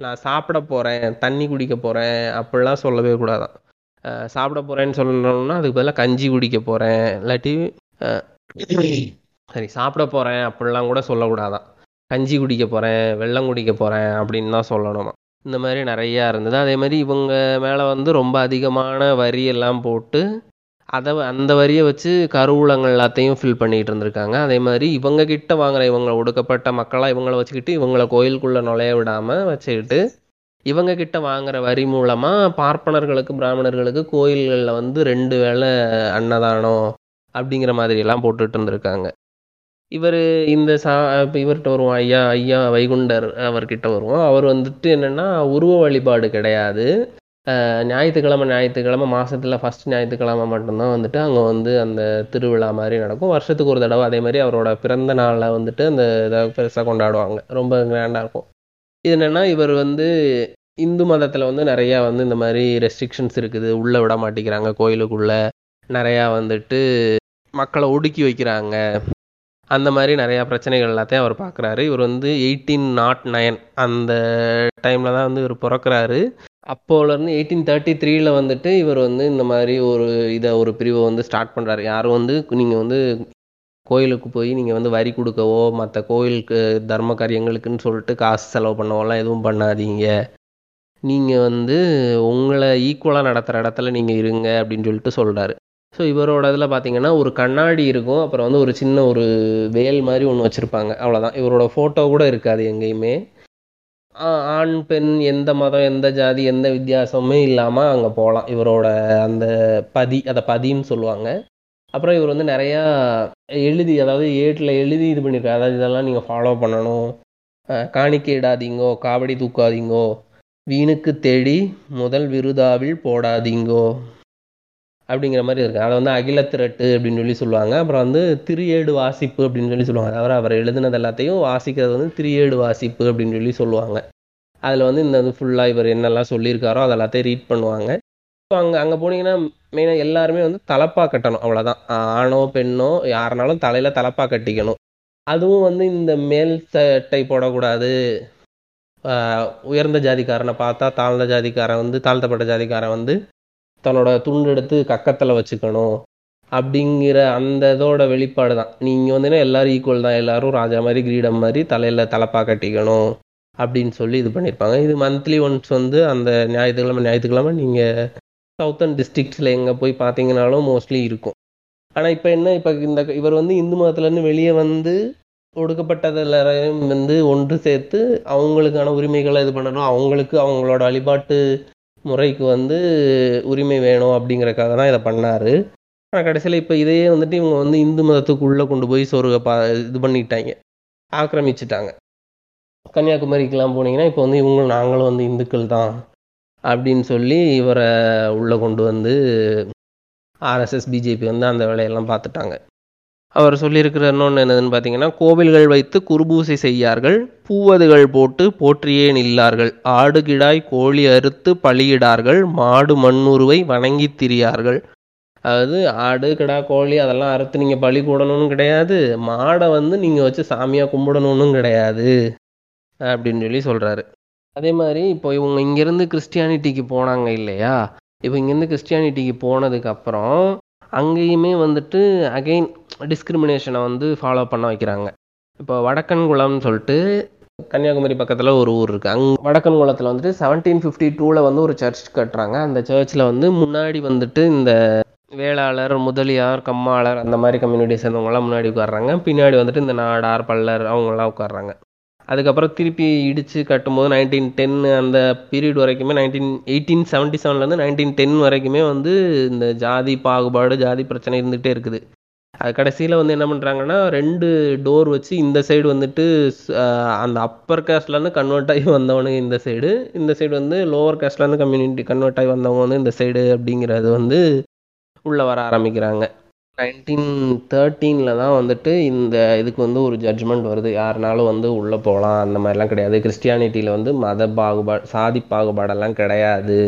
நான் சாப்பிட போகிறேன் தண்ணி குடிக்க போகிறேன் அப்படிலாம் சொல்லவே கூடாதான். சாப்பிட போகிறேன்னு சொல்லணும்னா அதுக்கு பதிலாக கஞ்சி குடிக்க போகிறேன் இல்லாட்டி சரி சாப்பிட போகிறேன் அப்படிலாம் கூட சொல்லக்கூடாதான். கஞ்சி குடிக்க போகிறேன் வெள்ளம் குடிக்க போகிறேன் அப்படின்னு தான் சொல்லணுமா? இந்த மாதிரி நிறையா இருந்தது. அதே மாதிரி இவங்க மேலே வந்து ரொம்ப அதிகமான வரியெல்லாம் போட்டு அதை அந்த வரியை வச்சு கருவூலங்கள் எல்லாத்தையும் ஃபில் பண்ணிகிட்டு இருந்திருக்காங்க. அதே மாதிரி இவங்க கிட்ட வாங்குற இவங்க ஒடுக்கப்பட்ட மக்களாக இவங்கள வச்சுக்கிட்டு இவங்கள கோயிலுக்குள்ளே நுழைய விடாமல் வச்சுக்கிட்டு இவங்க கிட்ட வாங்குற வரி மூலமாக பார்ப்பனர்களுக்கு பிராமணர்களுக்கு கோயில்களில் வந்து ரெண்டு வேளை அன்னதானம் அப்படிங்கிற மாதிரியெல்லாம் போட்டுட்டு இருந்திருக்காங்க. இவர் இந்த சா இப்போ இவர்கிட்ட வருவோம் ஐயா ஐயா வைகுண்டர் அவர்கிட்ட வருவோம். அவர் வந்துட்டு என்னென்னா உருவ வழிபாடு கிடையாது. ஞாயிற்றுக்கிழமை ஞாயிற்றுக்கிழமை மாதத்தில் ஃபர்ஸ்ட் ஞாயிற்றுக்கிழமை மட்டும்தான் வந்துட்டு அங்கே வந்து அந்த திருவிழா மாதிரி நடக்கும். வருஷத்துக்கு ஒரு தடவை அதே மாதிரி அவரோட பிறந்த நாளை வந்துட்டு அந்த இதை பெருசாக கொண்டாடுவாங்க. ரொம்ப கிராண்டாக இருக்கும். இது என்னென்னா இவர் வந்து இந்து மதத்தில் வந்து நிறையா வந்து இந்த மாதிரி ரெஸ்ட்ரிக்ஷன்ஸ் இருக்குது. உள்ளே விட மாட்டேங்கிறாங்க. கோயிலுக்குள்ளே நிறையா வந்துட்டு மக்களை ஒடுக்கி வைக்கிறாங்க. அந்த மாதிரி நிறையா பிரச்சனைகள் எல்லாத்தையும் அவர் பார்க்குறாரு. இவர் வந்து எயிட்டீன் நாட் நைன் அந்த டைமில் தான் வந்து இவர் பிறக்கிறாரு. அப்போலேருந்து எயிட்டீன் தேர்ட்டி த்ரீயில் வந்துட்டு இவர் வந்து இந்த மாதிரி ஒரு இதை ஒரு பிரிவை வந்து ஸ்டார்ட் பண்ணுறாரு யாரும் வந்து நீங்கள் வந்து கோயிலுக்கு போய் நீங்கள் வந்து வரி கொடுக்கவோ மற்ற கோயிலுக்கு தர்ம காரியங்களுக்குன்னு சொல்லிட்டு காசு செலவு பண்ணவோலாம் எதுவும் பண்ணாதீங்க. நீங்கள் வந்து உங்களை ஈக்குவலாக நடத்துகிற இடத்துல நீங்கள் இருங்க அப்படின்னு சொல்லிட்டு சொல்கிறாரு ஸோ இவரோட இதில் பார்த்தீங்கன்னா ஒரு கண்ணாடி இருக்கும். அப்புறம் வந்து ஒரு சின்ன ஒரு வேல் மாதிரி ஒன்று வச்சுருப்பாங்க. அவ்வளோதான் இவரோட ஃபோட்டோ கூட இருக்காது எங்கேயுமே. ஆண் பெண் எந்த மதம் எந்த ஜாதி எந்த வித்தியாசமுமே இல்லாமல் அங்கே போகலாம் இவரோட அந்த பதி அதை பதின்னு சொல்லுவாங்க. அப்புறம் இவர் வந்து நிறையா எழுதி அதாவது ஏட்டில் எழுதி இது பண்ணியிருக்காரு அதாவது இதெல்லாம் நீங்கள் ஃபாலோ பண்ணணும். காணிக்கையிடாதீங்கோ காவடி தூக்காதீங்கோ வீணுக்கு தேடி முதல் விருதாவில் போடாதீங்கோ. அப்படிங்கிற மாதிரி இருக்கு. அதை வந்து அகில திரட்டு அப்படின்னு சொல்லி சொல்லுவாங்க. அப்புறம் வந்து திரியேடு வாசிப்பு அப்படின்னு சொல்லி சொல்லுவாங்க. அவர் அவர் எழுதுனது எல்லாத்தையும் வாசிக்கிறது வந்து திரியேடு வாசிப்பு அப்படின்னு சொல்லி சொல்லுவாங்க. அதில் வந்து இந்த இது ஃபுல்லாக இவர் என்னெல்லாம் சொல்லியிருக்காரோ அதை எல்லாத்தையும் ரீட் பண்ணுவாங்க. ஸோ அங்கே அங்கே போனீங்கன்னா மெயினாக எல்லாருமே வந்து தலப்பா கட்டணும். அவ்வளோதான் ஆணோ பெண்ணோ யாருனாலும் தலையில் தலப்பா கட்டிக்கணும். அதுவும் வந்து இந்த மேல் சட்டை போடக்கூடாது. உயர்ந்த ஜாதிக்காரனை பார்த்தா தாழ்ந்த ஜாதிக்காரன் வந்து தாழ்த்தப்பட்ட ஜாதிக்காரன் வந்து தன்னோட துண்டு எடுத்து கக்கத்தில் வச்சுக்கணும் அப்படிங்கிற அந்த இதோட வெளிப்பாடு தான். நீங்கள் வந்து எல்லாரும் ஈக்குவல் தான். எல்லாரும் ராஜா மாதிரி கிரீடம் மாதிரி தலையில் தலப்பா கட்டிக்கணும் அப்படின்னு சொல்லி இது பண்ணியிருப்பாங்க இது மந்த்லி ஒன்ஸ் வந்து அந்த ஞாயிற்றுக்கிழமை ஞாயிற்றுக்கிழமை நீங்கள் சவுத்தர்ன் டிஸ்ட்ரிக்ட்ஸில் எங்கே போய் பார்த்தீங்கனாலும் மோஸ்ட்லி இருக்கும். ஆனால் இப்போ என்ன? இப்போ இந்த இவர் வந்து இந்து மதத்துலேருந்து வெளியே வந்து ஒடுக்கப்பட்டதில் வந்து ஒன்று சேர்த்து அவங்களுக்கான உரிமைகளை இது பண்ணணும். அவங்களுக்கு அவங்களோட வழிபாட்டு முறைக்கு வந்து உரிமை வேணும் அப்படிங்கிறக்காக தான் இதை பண்ணார். ஆனால் கடைசியில் இப்போ இதையே வந்துட்டு இவங்க வந்து இந்து மதத்துக்குள்ளே கொண்டு போய் சொருக பா இது பண்ணிட்டாங்க. ஆக்கிரமிச்சிட்டாங்க. கன்னியாகுமரிக்கெலாம் போனீங்கன்னா இப்போ வந்து இவங்க நாங்களும் வந்து இந்துக்கள் தான் அப்படின்னு சொல்லி இவரை உள்ளே கொண்டு வந்து ஆர்எஸ்எஸ் பிஜேபி வந்து அந்த வேலையெல்லாம் பார்த்துட்டாங்க. அவர் சொல்லியிருக்கிற இன்னொன்று என்னதுன்னு பார்த்தீங்கன்னா கோவில்கள் வைத்து குருபூசை செய்யார்கள் பூவதுகள் போட்டு போற்றியே நில்லார்கள் ஆடு கிடாய் கோழி அறுத்து பழியிடார்கள் மாடு மண்ணுருவை வணங்கி திரியார்கள். அதாவது ஆடு கிடா கோழி அதெல்லாம் அறுத்து நீங்கள் பழி கூடணும்னு கிடையாது மாடை வந்து நீங்கள் வச்சு சாமியாக கும்பிடணும்னு கிடையாது அப்படின்னு சொல்லி சொல்கிறாரு அதே மாதிரி இப்போ இவங்க இங்கேருந்து கிறிஸ்டியானிட்டிக்கு போனாங்க இல்லையா? இப்போ இங்கேருந்து கிறிஸ்டியானிட்டிக்கு போனதுக்கப்புறம் அங்கேயுமே வந்துட்டு அகைன் டிஸ்கிரிமினேஷனை வந்து ஃபாலோ பண்ண வைக்கிறாங்க. இப்போ வடக்கன்குளம்னு சொல்லிட்டு கன்னியாகுமரி பக்கத்தில் ஒரு ஊர் இருக்குது அங் வடக்கன்குளத்தில் வந்துட்டு செவன்டீன் ஃபிஃப்டி டூவில் வந்து ஒரு சர்ச் கட்டுறாங்க. அந்த சர்ச்சில் வந்து முன்னாடி வந்துட்டு இந்த வேளாளர் முதலியார் கம்மாளர் அந்த மாதிரி கம்யூனிட்டி சேர்ந்தவங்கலாம் முன்னாடி உட்காடுறாங்க பின்னாடி வந்துட்டு இந்த நாடார் பல்லர் அவங்கெல்லாம் உட்கார்றாங்க. அதுக்கப்புறம் திருப்பி இடித்து கட்டும்போது நைன்டீன் டென் அந்த பீரியட் வரைக்குமே நைன்டீன் எயிட்டீன் செவன்ட்டி செவன்லேருந்து நைன்டீன் டென் வரைக்குமே வந்து இந்த ஜாதி பாகுபாடு ஜாதி பிரச்சனை இருந்துகிட்டே இருக்குது. அது கடைசியில் வந்து என்ன பண்ணுறாங்கன்னா ரெண்டு டோர் வச்சு இந்த சைடு வந்துட்டு அந்த அப்பர் காஸ்ட்லேருந்து கன்வெர்ட் ஆகி வந்தவனுங்க இந்த சைடு இந்த சைடு வந்து லோவர் காஸ்ட்லேருந்து கம்யூனிட்டி கன்வெர்ட் ஆகி வந்தவங்க வந்து இந்த சைடு அப்படிங்கிறது வந்து உள்ளே வர ஆரம்பிக்கிறாங்க. நைன்டீன் தேர்ட்டீனில் தான் வந்துட்டு இந்த இதுக்கு வந்து ஒரு ஜட்ஜ்மெண்ட் வருது. யாருனாலும் வந்து உள்ளே போகலாம் அந்த மாதிரிலாம் கிடையாது. கிறிஸ்டியானிட்டியில் வந்து மத பாகுபாடு சாதி பாகுபாடெல்லாம் கிடையாது.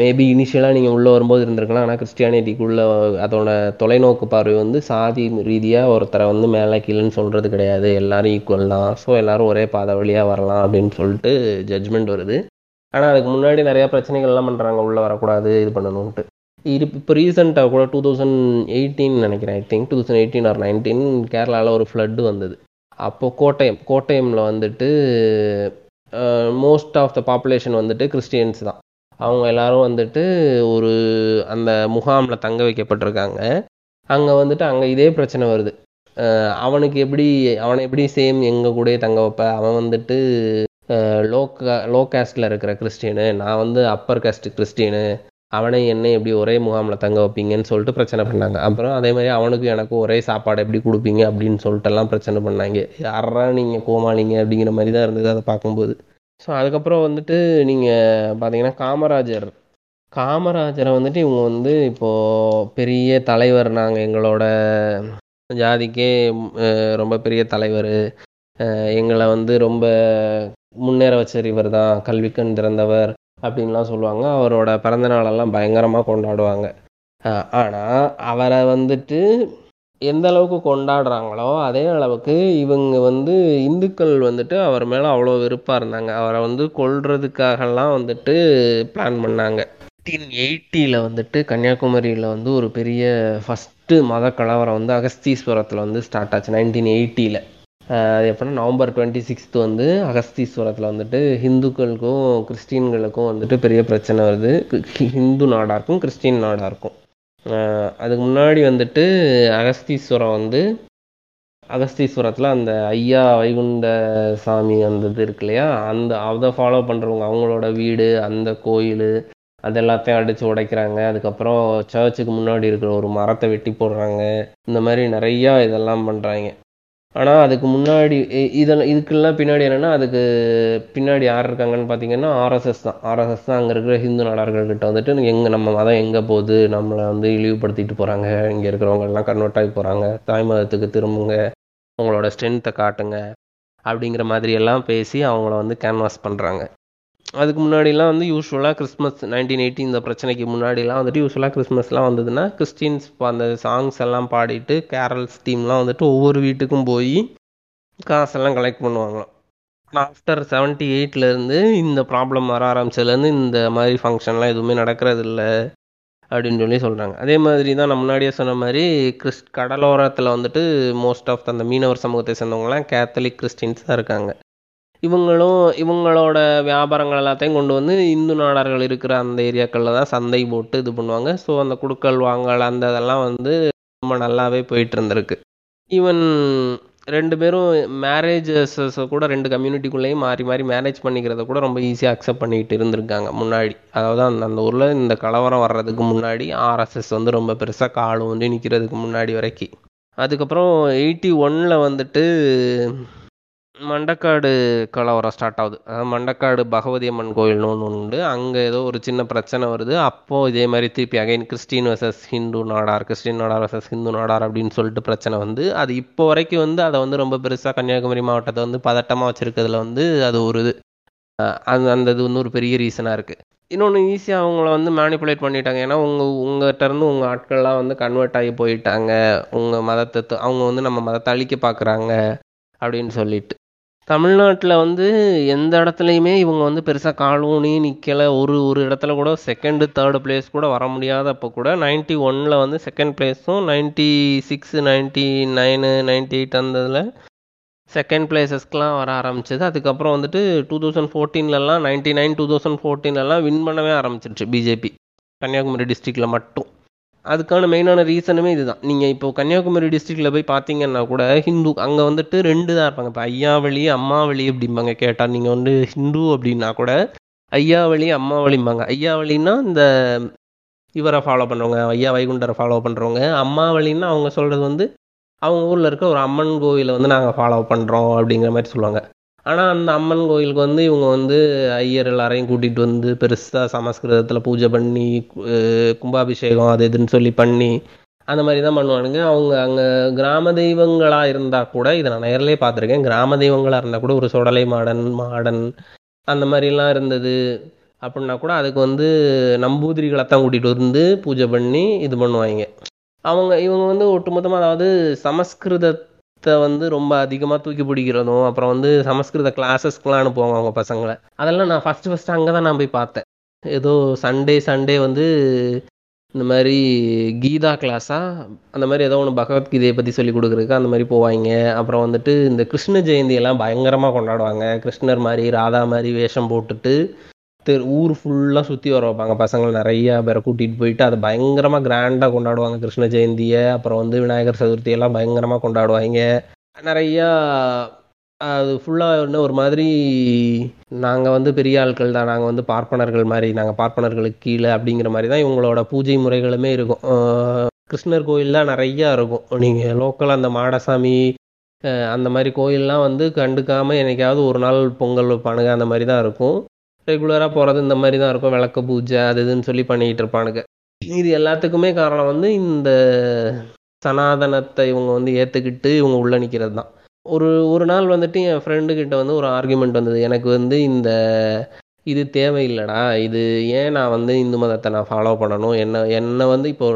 மேபி இனிஷியலாக நீங்கள் உள்ளே வரும்போது இருந்திருக்கலாம். ஆனால் கிறிஸ்டியானிட்டிக்குள்ளே அதோட தொலைநோக்கு பார்வை வந்து சாதி ரீதியாக ஒருத்தரை வந்து மேலே கீழேன்னு சொல்கிறது கிடையாது. எல்லோரும் ஈக்குவல் தான். ஸோ எல்லோரும் ஒரே பாதை வழியாக வரலாம் அப்படின்னு சொல்லிட்டு ஜட்ஜ்மெண்ட் வருது. ஆனால் அதுக்கு முன்னாடி நிறையா பிரச்சனைகள்லாம் பண்ணுறாங்க உள்ளே வரக்கூடாது இது பண்ணணுன்ட்டு இது இப்போ ரீசெண்டாக கூட டூ தௌசண்ட் எயிட்டீன் நினைக்கிறேன் I think two thousand eighteen or nineteen கேரளாவில் ஒரு ஃப்ளட்டு வந்தது. அப்போது கோட்டயம் கோட்டயமில் வந்துட்டு மோஸ்ட் ஆஃப் த பாப்புலேஷன் வந்துட்டு கிறிஸ்டியன்ஸ் தான். அவங்க எல்லாரும் வந்துட்டு ஒரு அந்த முகாமில் தங்க வைக்கப்பட்டிருக்காங்க. அங்கே வந்துட்டு அங்கே இதே பிரச்சனை வருது. அவனுக்கு எப்படி அவனை எப்படி சேம் எங்கள் கூடயே தங்க வைப்ப? அவன் வந்துட்டு லோ லோ காஸ்டில் இருக்கிற கிறிஸ்டியனு நான் வந்து அப்பர் காஸ்ட் கிறிஸ்டியனு அவனை என்னை எப்படி ஒரே முகாமில் தங்க வைப்பீங்கன்னு சொல்லிட்டு பிரச்சனை பண்ணாங்க. அப்புறம் அதே மாதிரி அவனுக்கும் எனக்கும் ஒரே சாப்பாடு எப்படி கொடுப்பீங்க அப்படின்னு சொல்லிட்டு எல்லாம் பிரச்சனை பண்ணாங்க. யாரா நீங்கள் கோமாளிங்க அப்படிங்கிற மாதிரி தான் இருந்தது அதை பார்க்கும்போது. ஸோ அதுக்கப்புறம் வந்துட்டு நீங்கள் பார்த்தீங்கன்னா காமராஜர். காமராஜரை வந்துட்டு இவங்க வந்து இப்போது பெரிய தலைவர் நாங்கள் எங்களோட ஜாதிக்கே ரொம்ப பெரிய தலைவர். எங்களை வந்து ரொம்ப முன்னேற வச்சவர் இவர் தான் கல்விக்கண் திறந்தவர். அப்படின்லாம் சொல்லுவாங்க. அவரோட பிறந்த நாளெல்லாம் பயங்கரமாக கொண்டாடுவாங்க. ஆனால் அவரை வந்துட்டு எந்த அளவுக்கு கொண்டாடுறாங்களோ அதே அளவுக்கு இவங்க வந்து இந்துக்கள் வந்துட்டு அவர் மேலே அவ்வளோ வெறுப்பாக இருந்தாங்க. அவரை வந்து கொல்றதுக்காகலாம் வந்துட்டு பிளான் பண்ணாங்க. நைன்டீன் எயிட்டியில் வந்துட்டு கன்னியாகுமரியில் வந்து ஒரு பெரிய ஃபஸ்ட்டு மத கலவரம் வந்து அகஸ்தீஸ்வரத்தில் வந்து ஸ்டார்ட் ஆச்சு நைன்டீன் எயிட்டியில் எப்படின்னா நவம்பர் டுவெண்ட்டி சிக்ஸ்த் வந்து அகஸ்தீஸ்வரத்தில் வந்துட்டு ஹிந்துக்களுக்கும் கிறிஸ்டின்களுக்கும் வந்துட்டு பெரிய பிரச்சனை வருது. கி- ஹிந்து நாடாக இருக்கும் கிறிஸ்டின் நாடாக இருக்கும் அதுக்கு முன்னாடி வந்துட்டு அகஸ்தீஸ்வரம் வந்து அகஸ்தீஸ்வரத்தில் அந்த ஐயா வைகுண்ட சாமி அந்த இது இருக்கு இல்லையா? அந்த அதை ஃபாலோ பண்ணுறவங்க அவங்களோட வீடு அந்த கோயில் அது எல்லாத்தையும் அடித்து உடைக்கிறாங்க. அதுக்கப்புறம் சர்ச்சுக்கு முன்னாடி இருக்கிற ஒரு மரத்தை வெட்டி போடுறாங்க. இந்த மாதிரி நிறையா இதெல்லாம் பண்ணுறாங்க ஆனால் அதுக்கு முன்னாடி இ- இதெல்லாம் இதுக்கெல்லாம் பின்னாடி என்னென்னா அதுக்கு பின்னாடி யார் இருக்காங்கன்னு பார்த்தீங்கன்னா ஆர்எஸ்எஸ் தான். ஆர்எஸ்எஸ் தான் அங்கே இருக்கிற ஹிந்து நாடார்கள்கிட்ட வந்துட்டு எங்கே நம்ம மதம் எங்கே போகுது நம்மளை வந்து இழிவுபடுத்திட்டு போகிறாங்க இங்கே இருக்கிறவங்கெல்லாம் கன்வெர்ட் ஆகி போகிறாங்க தாய் மதத்துக்கு திரும்புங்க உங்களோட ஸ்ட்ரென்த்தை காட்டுங்க அப்படிங்கிற மாதிரி எல்லாம் பேசி அவங்கள வந்து கேன்வாஸ் பண்ணுறாங்க அதுக்கு முன்னாடிலாம் வந்து யூஸ்வலாக கிறிஸ்மஸ் நைன்டீன் எயிட்டி இந்த பிரச்சனைக்கு முன்னாடிலாம் வந்துட்டு யூஸ்வலாக கிறிஸ்மஸ்லாம் வந்ததுன்னா கிறிஸ்டின்ஸ் அந்த சாங்ஸ் எல்லாம் பாடிட்டு கேரல்ஸ் டீம்லாம் வந்துட்டு ஒவ்வொரு வீட்டுக்கும் போய் காசெல்லாம் கலெக்ட் பண்ணுவாங்களாம். ஆனால் ஆஃப்டர் செவன்ட்டி எயிட்லேருந்து இந்த ப்ராப்ளம் வர ஆரம்பிச்சதுலேருந்து இந்த மாதிரி ஃபங்க்ஷன்லாம் எதுவுமே நடக்கிறது இல்லை அப்படின்னு சொல்லி சொல்கிறாங்க அதே மாதிரி தான் நான் முன்னாடியே சொன்ன மாதிரி கிறிஸ் கடலோரத்தில் வந்துட்டு மோஸ்ட் ஆஃப் அந்த மீனவர் சமூகத்தை சேர்ந்தவங்களாம் கேத்தலிக் கிறிஸ்டின்ஸ் தான் இருக்காங்க. இவங்களும் இவங்களோட வியாபாரங்கள் எல்லாத்தையும் கொண்டு வந்து இந்து நாடார்கள் இருக்கிற அந்த ஏரியாக்களில் தான் சந்தை போட்டு இது பண்ணுவாங்க. ஸோ அந்த குடுக்கல் வாங்கல் அந்த இதெல்லாம் வந்து ரொம்ப நல்லாவே போயிட்டு இருந்திருக்கு. ஈவன் ரெண்டு பேரும் மேரேஜஸை கூட ரெண்டு கம்யூனிட்டிக்குள்ளேயும் மாறி மாறி மேரேஜ் பண்ணிக்கிறத கூட ரொம்ப ஈஸியாக அக்செப்ட் பண்ணிக்கிட்டு இருந்திருக்காங்க முன்னாடி. அதாவது அந்த அந்த ஊரில் இந்த கலவரம் வர்றதுக்கு முன்னாடி ஆர்எஸ்எஸ் வந்து ரொம்ப பெருசாக காலம் வந்து நிற்கிறதுக்கு முன்னாடி வரைக்கும் அதுக்கப்புறம் எயிட்டி ஒன்னில் வந்துட்டு மண்டக்காடு கலவரம் ஸ்டார்ட் ஆகுது. அதாவது மண்டக்காடு பகவதி அம்மன் கோயில்னு ஒன்று உண்டு. அங்கே ஏதோ ஒரு சின்ன பிரச்சனை வருது. அப்போது இதே மாதிரி திருப்பி again Christian versus Hindu Nadar Christian Nadar versus Hindu Nadar அப்படின்னு சொல்லிட்டு பிரச்சனை வந்து அது இப்போ வரைக்கும் வந்து அதை வந்து ரொம்ப பெருசாக கன்னியாகுமரி மாவட்டத்தை வந்து பதட்டமாக வச்சுருக்கிறதுல வந்து அது ஒரு இது. அந்த அந்த இது வந்து ஒரு பெரிய ரீசனாக இருக்குது இன்னொன்று ஈஸியாக அவங்கள வந்து மேனிப்புலேட் பண்ணிட்டாங்க. ஏன்னா உங்கள் உங்கள்கிட்ட இருந்து உங்கள் ஆட்கள்லாம் வந்து கன்வெர்ட் ஆகி போயிட்டாங்க. உங்கள் மதத்தை அவங்க வந்து நம்ம மதத்தை அழிக்க பார்க்குறாங்க அப்படின்னு சொல்லிட்டு. தமிழ்நாட்டில் வந்து எந்த இடத்துலையுமே இவங்க வந்து பெருசாக காலூனி நிற்கலை ஒரு ஒரு இடத்துல கூட செகண்டு தேர்டு பிளேஸ் கூட வர முடியாதப்போ கூட நைன்ட்டி ஒனில் வந்து second பிளேஸும் ninety six ninety nine ninety eight அந்த இதில் செகண்ட் பிளேசஸ்க்கெலாம் வர ஆரம்பிச்சது. அதுக்கப்புறம் வந்துட்டு டூ தௌசண்ட் ஃபோர்டீன்லலாம் நைன்ட்டி நைன் டூ தௌசண்ட் ஃபோர்டீன்லலாம் வின் பண்ணவே ஆரம்பிச்சிருச்சு பிஜேபி கன்னியாகுமரி டிஸ்ட்ரிக்டில் மட்டும். அதுக்கான மெயினான ரீசனுமே இதுதான். நீங்கள் இப்போ கன்னியாகுமரி டிஸ்ட்ரிக்டில் போய் பார்த்தீங்கன்னா கூட ஹிந்து அங்கே வந்துட்டு ரெண்டு தான் இருப்பாங்க. இப்போ ஐயாவளி அம்மாவளி அப்படிம்பாங்க. கேட்டால் நீங்கள் வந்து ஹிந்து அப்படின்னா கூட ஐயாவளி அம்மாவளிம்பாங்க. ஐயாவளின்னா இந்த இவரை ஃபாலோ பண்ணுறவங்க ஐயா வைகுண்டரை ஃபாலோ பண்ணுறவங்க அம்மாவளின்னா அவங்க சொல்கிறது வந்து அவங்க ஊரில் இருக்க ஒரு அம்மன் கோயிலை வந்து நாங்கள் ஃபாலோ பண்ணுறோம் அப்படிங்கிற மாதிரி சொல்லுவாங்க. ஆனால் அந்த அம்மன் கோயிலுக்கு வந்து இவங்க வந்து ஐயர் எல்லாரையும் கூட்டிகிட்டு வந்து பெருசாக சமஸ்கிருதத்தில் பூஜை பண்ணி கும்பாபிஷேகம் அது இதுன்னு சொல்லி பண்ணி அந்த மாதிரி தான் பண்ணுவானுங்க. அவங்க அங்கே கிராம தெய்வங்களாக இருந்தால் கூட இதை நான் நேரிலே பார்த்துருக்கேன். கிராம தெய்வங்களாக இருந்தால் கூட ஒரு சொடலை மாடன் மாடன் அந்த மாதிரிலாம் இருந்தது. அப்படின்னா கூட அதுக்கு வந்து நம்பூதிரிகளை தான் கூட்டிகிட்டு வந்து பூஜை பண்ணி இது பண்ணுவாங்க. அவங்க இவங்க வந்து ஒட்டுமொத்தமாக அதாவது சமஸ்கிருதத்தை வந்து ரொம்ப அதிகமாக தூக்கி பிடிக்கிறதும் அப்புறம் வந்து சமஸ்கிருத கிளாஸஸ்க்குலாம் அனுப்புவாங்க அவங்க பசங்களை. அதெல்லாம் நான் ஃபஸ்ட்டு ஃபஸ்ட்டு அங்கே தான் நான் போய் பார்த்தேன். ஏதோ சண்டே சண்டே வந்து இந்த மாதிரி கீதா கிளாஸா அந்த மாதிரி ஏதோ ஒன்று பகவத்கீதையை பற்றி சொல்லி கொடுக்குறதுக்கு அந்த மாதிரி போவாங்க. அப்புறம் வந்துட்டு இந்த கிருஷ்ண ஜெயந்தியெல்லாம் பயங்கரமாக கொண்டாடுவாங்க. கிருஷ்ணர் மாதிரி ராதா மாதிரி வேஷம் போட்டுட்டு தெரு ஊர் ஃபுல்லாக சுற்றி வர வைப்பாங்க பசங்களை நிறைய பேரை கூட்டிகிட்டு போயிட்டு அதை பயங்கரமாக கிராண்டாக கொண்டாடுவாங்க. கிருஷ்ண ஜெயந்தியை அப்புறம் வந்து விநாயகர் சதுர்த்தி எல்லாம் பயங்கரமாக கொண்டாடுவாங்க. நிறையா அது ஃபுல்லாக இன்னும் ஒரு மாதிரி நாங்கள் வந்து பெரிய ஆட்கள் தான். நாங்கள் வந்து பார்ப்பனர்கள் மாதிரி நாங்கள் பார்ப்பனர்களுக்கு கீழே அப்படிங்கிற மாதிரி தான் இவங்களோட பூஜை முறைகளுமே இருக்கும். கிருஷ்ணர் கோயில்தான் நிறையா இருக்கும். நீங்கள் லோக்கல் அந்த மாடசாமி அந்த மாதிரி கோயில்லாம் வந்து கண்டுக்காமல் என்னைக்காவது ஒரு நாள் பொங்கல் வைப்பானுங்க. அந்த மாதிரி தான் இருக்கும். ரெகுலராக போகிறது இந்த மாதிரி தான் இருக்கும். விளக்கு பூஜை அது இதுன்னு சொல்லி பண்ணிக்கிட்டு இருப்பானுங்க. இது எல்லாத்துக்குமே காரணம் வந்து இந்த சனாதனத்தை இவங்க வந்து ஏற்றுக்கிட்டு இவங்க உள்ள நிற்கிறது தான். ஒரு ஒரு நாள் வந்துட்டு என் ஃப்ரெண்டுக்கிட்ட வந்து ஒரு ஆர்குமெண்ட் வந்தது. எனக்கு வந்து இந்த இது தேவையில்லடா இது ஏன் நான் வந்து இந்து மதத்தை நான் ஃபாலோ பண்ணணும்? என்ன என்னை வந்து இப்போ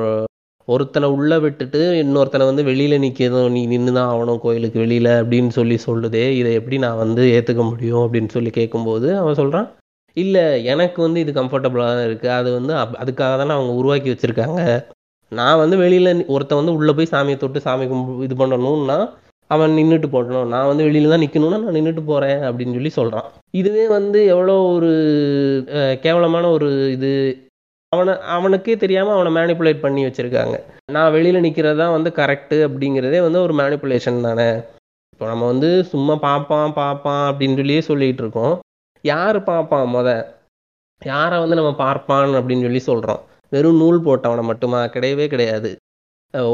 ஒருத்தனை உள்ளே விட்டுட்டு இன்னொருத்தனை வந்து வெளியில் நிற்கணும் நீ நின்று தான் ஆகணும் கோயிலுக்கு வெளியில் அப்படின்னு சொல்லி சொல்லுதே இதை எப்படி நான் வந்து ஏற்றுக்க முடியும் அப்படின்னு சொல்லி கேட்கும்போது அவன் சொல்கிறான் இல்லை எனக்கு வந்து இது கம்ஃபர்டபுளாக தான் இருக்குது அது வந்து அப்- அதுக்காக தானே அவங்க உருவாக்கி வச்சுருக்காங்க. நான் வந்து வெளியில் ஒருத்தன் வந்து உள்ளே போய் சாமியை தொட்டு சாமி கும்பு இது பண்ணணும்னா அவன் நின்றுட்டு போடணும் நான் வந்து வெளியில் தான் நிற்கணும்னா நான் நின்றுட்டு போகிறேன் அப்படின்னு சொல்லி சொல்கிறான் இதுவே வந்து எவ்வளோ ஒரு கேவலமான ஒரு இது. அவனை அவனுக்கே தெரியாமல் அவனை மேனிப்புலேட் பண்ணி வச்சுருக்காங்க. நான் வெளியில் நிற்கிறது தான் வந்து கரெக்டு அப்படிங்கிறதே வந்து ஒரு மேனிப்புலேஷன் தானே. இப்போ நம்ம வந்து சும்மா பார்ப்பான் பார்ப்பான் அப்படின்னு சொல்லியே சொல்லிகிட்டு இருக்கோம். யார் பார்ப்பான் முத? யாரை வந்து நம்ம பார்ப்பான் அப்படின்னு சொல்லி சொல்கிறோம் வெறும் நூல் போட்டவனை மட்டுமா? கிடையவே கிடையாது.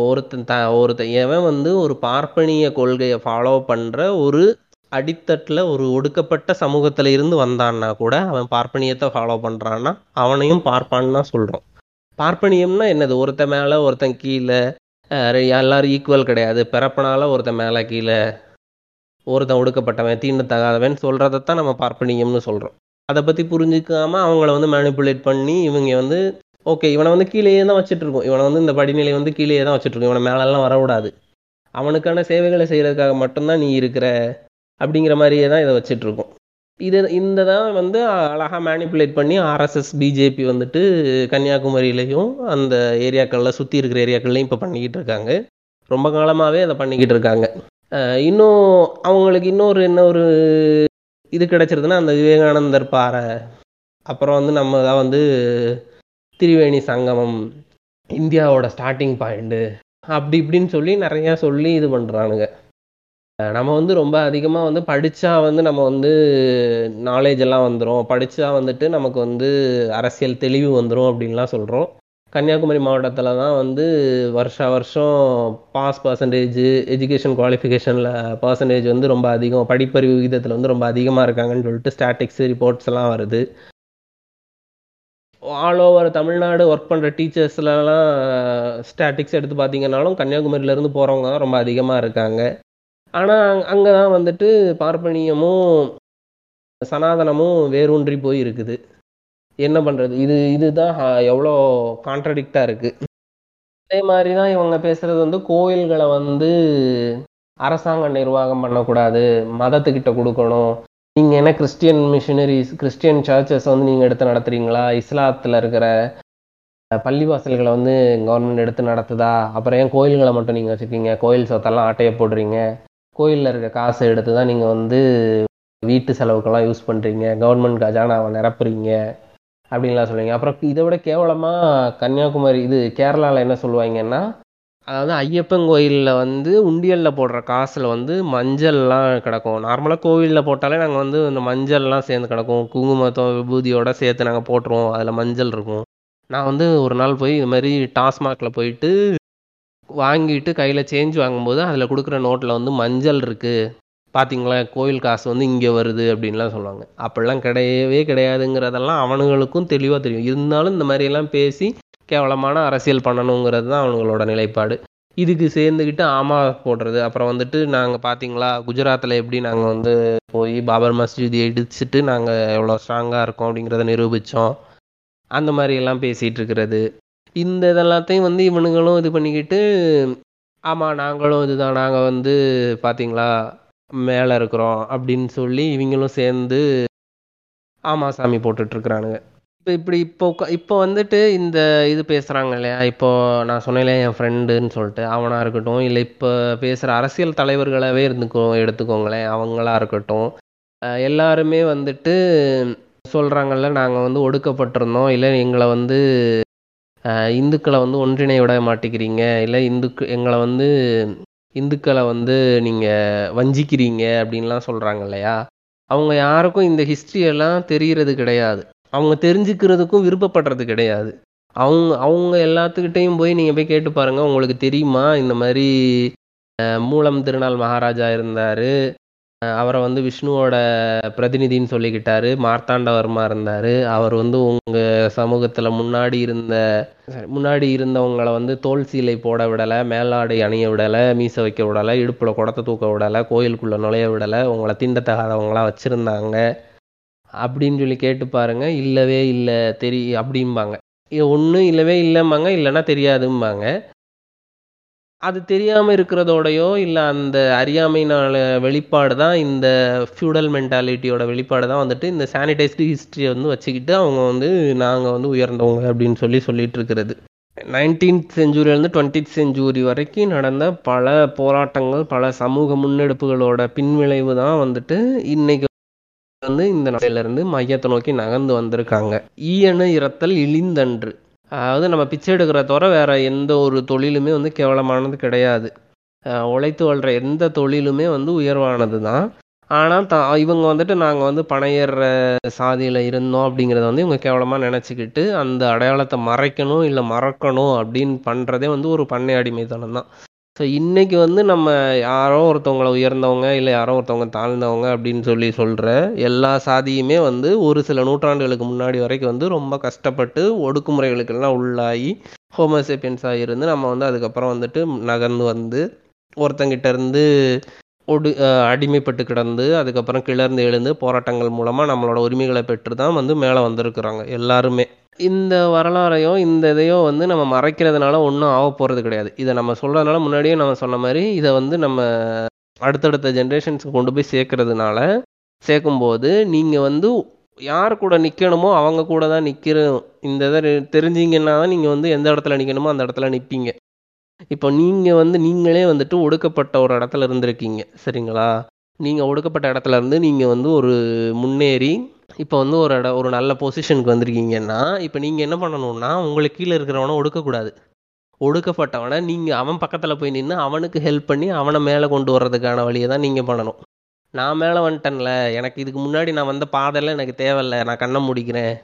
ஒருத்தன் த ஒருத்தன் எவன் வந்து ஒரு பார்ப்பனிய கொள்கையை ஃபாலோ பண்ணுற ஒரு அடித்தட்டில் ஒரு ஒடுக்கப்பட்ட சமூகத்தில் இருந்து வந்தான்னா கூட அவன் பார்ப்பனியத்தை ஃபாலோ பண்ணுறான்னா அவனையும் பார்ப்பான்னு தான் சொல்கிறோம் பார்ப்பனியம்னா என்னது? ஒருத்தன் மேலே ஒருத்தன் கீழே எல்லாரும் ஈக்குவல் கிடையாது. பிறப்பனால ஒருத்தன் மேலே கீழே ஒருத்தன் ஒடுக்கப்பட்டவன் தீண்டத்தகாதவன் சொல்கிறதைத்தான் நம்ம பார்ப்பனியம்னு சொல்கிறோம் அதை பற்றி புரிஞ்சுக்காம அவங்கள வந்து மேனிப்புலேட் பண்ணி இவங்க வந்து ஓகே இவனை வந்து கீழேயே தான் வச்சுட்ருக்கோம் இவனை வந்து இந்த படிநிலை வந்து கீழேயே தான் வச்சுட்டு இவனை மேலெல்லாம் வரக்கூடாது. அவனுக்கான சேவைகளை செய்கிறதுக்காக மட்டும்தான் நீ இருக்கிற அப்படிங்கிற மாதிரியே தான் இதை வச்சிட்ருக்கோம் இது இந்த தான் வந்து அழகாக மேனிப்புலேட் பண்ணி ஆர்எஸ்எஸ் பிஜேபி வந்துட்டு கன்னியாகுமரியிலையும் அந்த ஏரியாக்களில் சுற்றி இருக்கிற ஏரியாக்கள்லையும் இப்போ பண்ணிக்கிட்டு இருக்காங்க. ரொம்ப காலமாகவே அதை பண்ணிக்கிட்டு இருக்காங்க. இன்னும் அவங்களுக்கு இன்னொரு என்ன ஒரு இது கிடைச்சிருதுன்னா அந்த விவேகானந்தர் பாறை. அப்புறம் வந்து நம்ம தான் வந்து திரிவேணி சங்கமம் இந்தியாவோட ஸ்டார்டிங் பாயிண்ட்டு அப்படி இப்படின்னு சொல்லி நிறையா சொல்லி இது பண்ணுறானுங்க நம்ம வந்து ரொம்ப அதிகமாக வந்து படித்தா வந்து நம்ம வந்து நாலேஜ் எல்லாம் வந்துடும் படித்தா வந்துட்டு நமக்கு வந்து அரசியல் தெளிவு வந்துடும் அப்படின்லாம் சொல்கிறோம் கன்னியாகுமரி மாவட்டத்தில் தான் வந்து வருஷா வருஷம் பாஸ் பர்சன்டேஜ் எஜுகேஷன் குவாலிஃபிகேஷனில் பர்சன்டேஜ் வந்து ரொம்ப அதிகம். படிப்பறிவு விகிதத்தில் வந்து ரொம்ப அதிகமாக இருக்காங்கன்னு சொல்லிட்டு ஸ்டாட்டிக்ஸ் ரிப்போர்ட்ஸ் எல்லாம் வருது. ஆல் ஓவர் தமிழ்நாடு ஒர்க் பண்ணுற டீச்சர்ஸ்லலாம் ஸ்டாட்டிக்ஸ் எடுத்து பார்த்தீங்கன்னாலும் கன்னியாகுமரியிலேருந்து போகிறவங்க தான் ரொம்ப அதிகமாக இருக்காங்க. ஆனால் அங்கே தான் வந்துட்டு பார்ப்பனியமும் சனாதனமும் வேரூன்றி போய் இருக்குது என்ன பண்ணுறது இது இதுதான் எவ்வளோ கான்ட்ரடிக்டாக இருக்குது அதே மாதிரி தான் இவங்க பேசுகிறது வந்து கோயில்களை வந்து அரசாங்கம் நிர்வாகம் பண்ணக்கூடாது மதத்துக்கிட்ட கொடுக்கணும். நீங்கள் என்ன கிறிஸ்டியன் மிஷினரிஸ் கிறிஸ்டியன் சர்ச்சஸ் வந்து நீங்கள் எடுத்து நடத்துறீங்களா? இஸ்லாத்தில் இருக்கிற பள்ளிவாசல்களை வந்து கவர்மெண்ட் எடுத்து நடத்துதா? அப்புறம் ஏன் கோயில்களை மட்டும் நீங்கள் வச்சுருக்கீங்க? கோயில் சொத்தெல்லாம் ஆட்டையை போடுறீங்க. கோயிலில் இருக்க காசை எடுத்து தான் நீங்கள் வந்து வீட்டு செலவுக்கெல்லாம் யூஸ் பண்ணுறீங்க கவர்மெண்ட் கஜானாவை நிரப்புறீங்க. அப்படின்லாம் சொல்லுவீங்க. அப்புறம் இதை விட கேவலமாக கன்னியாகுமரி இது கேரளாவில் என்ன சொல்லுவாங்கன்னா அதாவது ஐயப்பன் கோயிலில் வந்து உண்டியலில் போடுற காசில் வந்து மஞ்சள்லாம் கிடக்கும். நார்மலாக கோவிலில் போட்டாலே நாங்கள் வந்து இந்த மஞ்சள்லாம் சேர்ந்து கிடக்கும். குங்குமத்தோ விபூதியோட சேர்த்து நாங்கள் போட்டுருவோம். அதில் மஞ்சள் இருக்கும். நான் வந்து ஒரு நாள் போய் இது மாதிரி டாஸ்மாகில் போயிட்டு வாங்கிட்டு கையில் சேஞ்ச் வாங்கும்போது அதில் கொடுக்குற நோட்டில் வந்து மஞ்சள் இருக்குது பார்த்தீங்களா கோயில் காசு வந்து இங்கே வருது அப்படின்லாம் சொல்லுவாங்க. அப்படிலாம் கிடையவே கிடையாதுங்கிறதெல்லாம் அவனுங்களுக்கும் தெளிவாக தெரியும். இருந்தாலும் இந்த மாதிரியெல்லாம் பேசி கேவலமான அரசியல் பண்ணணுங்கிறது தான் அவனுங்களோட நிலைப்பாடு. இதுக்கு சேர்ந்துக்கிட்டு ஆமா போடுறது. அப்புறம் வந்துட்டு நாங்கள் பார்த்தீங்களா குஜராத்தில் எப்படி நாங்கள் வந்து போய் பாபர் மஸ்ஜித் இடிச்சிட்டு நாங்கள் எவ்வளோ ஸ்ட்ராங்காக இருக்கோம் அப்படிங்கிறத நிரூபித்தோம் அந்த மாதிரி எல்லாம் பேசிகிட்டு இருக்கிறது. இந்த இதெல்லாத்தையும் வந்து இவனுங்களும் இது பண்ணிக்கிட்டு ஆமாம் நாங்களும் இதுதான். நாங்கள் வந்து பார்த்தீங்களா மேலே இருக்கிறோம் அப்படின்னு சொல்லி இவங்களும் சேர்ந்து ஆமா சாமி போட்டுட்ருக்குறானுங்க. இப்போ இப்படி இப்போ இப்போ வந்துட்டு இந்த இது பேசுகிறாங்க இல்லையா? இப்போ நான் சொன்னேன் என் ஃப்ரெண்டுன்னு சொல்லிட்டு. அவனாக இருக்கட்டும் இல்லை இப்போ பேசுகிற அரசியல் தலைவர்களாகவே இருந்துக்கோ எடுத்துக்கோங்களேன். அவங்களா இருக்கட்டும். எல்லாருமே வந்துட்டு சொல்கிறாங்கல்ல நாங்கள் வந்து ஒடுக்கப்பட்டிருந்தோம். இல்லை எங்களை வந்து இந்துக்களை வந்து ஒன்றிணை விட மாட்டேங்கிறீங்க. இல்லை இந்துக்கு எங்களை வந்து இந்துக்களை வந்து நீங்கள் வஞ்சிக்கிறீங்க அப்படின்லாம் சொல்கிறாங்க இல்லையா? அவங்க யாருக்கும் இந்த ஹிஸ்ட்ரியெல்லாம் எல்லாம் கிடையாது. அவங்க தெரிஞ்சுக்கிறதுக்கும் விருப்பப்படுறது கிடையாது. அவங்க அவங்க எல்லாத்துக்கிட்டையும் போய் நீங்கள் போய் கேட்டு பாருங்கள் உங்களுக்கு தெரியுமா? இந்த மாதிரி மூலம் திருநாள் மகாராஜா இருந்தார். அவரை வந்து விஷ்ணுவோட பிரதிநிதின்னு சொல்லிக்கிட்டாரு. மார்த்தாண்டவர்மா இருந்தாரு. அவர் வந்து உங்க சமூகத்துல முன்னாடி இருந்த முன்னாடி இருந்தவங்கள வந்து தோல் சீலை போட விடலை மேலாடை அணிய விடலை மீச வைக்க விடலை இடுப்புல குடத்தை தூக்க விடலை கோயிலுக்குள்ள நுழைய விடலை உங்களை தீண்டத்தகாதவங்களாம் வச்சிருந்தாங்க. அப்படின்னு சொல்லி கேட்டு பாருங்க. இல்லவே இல்லை தெரி அப்படிம்பாங்க. ஒன்றும் இல்லவே இல்லைம்பாங்க இல்லைன்னா தெரியாதும்பாங்க. அது தெரியாமல் இருக்கிறதோடையோ இல்லை அந்த அறியாமையினால வெளிப்பாடு தான் இந்த ஃபியூடல் மென்டாலிட்டியோட வெளிப்பாடு தான் வந்துட்டு இந்த சானிடைஸ்டு ஹிஸ்ட்ரியை வந்து வச்சுக்கிட்டு அவங்க வந்து நாங்கள் வந்து உயர்ந்தவங்க அப்படின்னு சொல்லி சொல்லிட்டு இருக்கிறது. நைன்டீன்த் செஞ்சுரியிலேருந்து டுவெண்ட்டித் செஞ்சுரி வரைக்கும் நடந்த பல போராட்டங்கள் பல சமூக முன்னெடுப்புகளோட பின்விளைவு தான் வந்துட்டு இன்னைக்கு வந்து இந்த நிலையிலேருந்து மையத்தை நோக்கி நகர்ந்து வந்திருக்காங்க. ஈயன இறத்தல் இழிந்தன்று. அதாவது நம்ம பிச்சை எடுக்கிற தவிர வேற எந்த ஒரு தொழிலுமே வந்து கேவலமானது கிடையாது. உழைத்து வாழ்கிற எந்த தொழிலுமே வந்து உயர்வானது தான் ஆனால் த இவங்க வந்துட்டு நாங்கள் வந்து பணையேற சாதியில் இருந்தோம் அப்படிங்கிறத வந்து இவங்க கேவலமாக நினச்சிக்கிட்டு அந்த அடையாளத்தை மறைக்கணும் இல்லை மறக்கணும் அப்படின்னு பண்ணுறதே வந்து ஒரு பண்ணை அடிமைத்தனம் தான் ஸோ இன்றைக்கி வந்து நம்ம யாரோ ஒருத்தவங்களை உயர்ந்தவங்க இல்லை யாரோ ஒருத்தவங்க தாழ்ந்தவங்க அப்படின்னு சொல்லி சொல்கிற எல்லா சாதியுமே வந்து ஒரு சில நூற்றாண்டுகளுக்கு முன்னாடி வரைக்கும் வந்து ரொம்ப கஷ்டப்பட்டு ஒடுக்குமுறைகளுக்கெல்லாம் உள்ளாகி ஹோமோசேப்பியன்ஸாக இருந்து நம்ம வந்து அதுக்கப்புறம் வந்துட்டு நகர்ந்து வந்து ஒருத்தங்கிட்ட இருந்து ஒடு அடிமைப்பட்டு கிடந்து அதுக்கப்புறம் கிளர்ந்து எழுந்து போராட்டங்கள் மூலமாக நம்மளோட உரிமைகளை பெற்று தான் வந்து மேலே வந்திருக்கிறாங்க எல்லாருமே. இந்த வரலாறையும் இந்த இதையோ வந்து நம்ம மறைக்கிறதுனால ஒன்றும் ஆக போகிறது கிடையாது. இதை நம்ம சொல்கிறதுனால முன்னாடியே நம்ம சொன்ன மாதிரி இதை வந்து நம்ம அடுத்தடுத்த ஜென்ரேஷன்ஸ்க்கு கொண்டு போய் சேர்க்கறதுனால சேர்க்கும்போது நீங்கள் வந்து யார் கூட நிற்கணுமோ அவங்க கூட தான் நிற்கிறோம் இந்த இதை தெரிஞ்சீங்கன்னா தான் நீங்கள் வந்து எந்த இடத்துல நிற்கணுமோ அந்த இடத்துல நிற்பீங்க இப்போ நீங்கள் வந்து நீங்களே வந்துட்டு ஒடுக்கப்பட்ட ஒரு இடத்துல இருந்திருக்கீங்க. சரிங்களா? நீங்கள் ஒடுக்கப்பட்ட இடத்துல இருந்து நீங்கள் வந்து ஒரு முன்னேறி இப்போ வந்து ஒரு இடம் ஒரு நல்ல பொசிஷனுக்கு வந்திருக்கீங்கன்னா இப்போ நீங்கள் என்ன பண்ணணும்னா உங்களுக்கு கீழே இருக்கிறவனை ஒடுக்கக்கூடாது. ஒடுக்கப்பட்டவனை நீங்கள் அவன் பக்கத்தில் போய் நின்று அவனுக்கு ஹெல்ப் பண்ணி அவனை மேலே கொண்டு வர்றதுக்கான வழியை தான் நீங்கள் பண்ணணும். நான் மேலே வந்துட்டேன்ல எனக்கு இதுக்கு முன்னாடி நான் வந்த பாதையில் எனக்கு தேவையில்ல நான் கண்ணை முடிக்கிறேன்.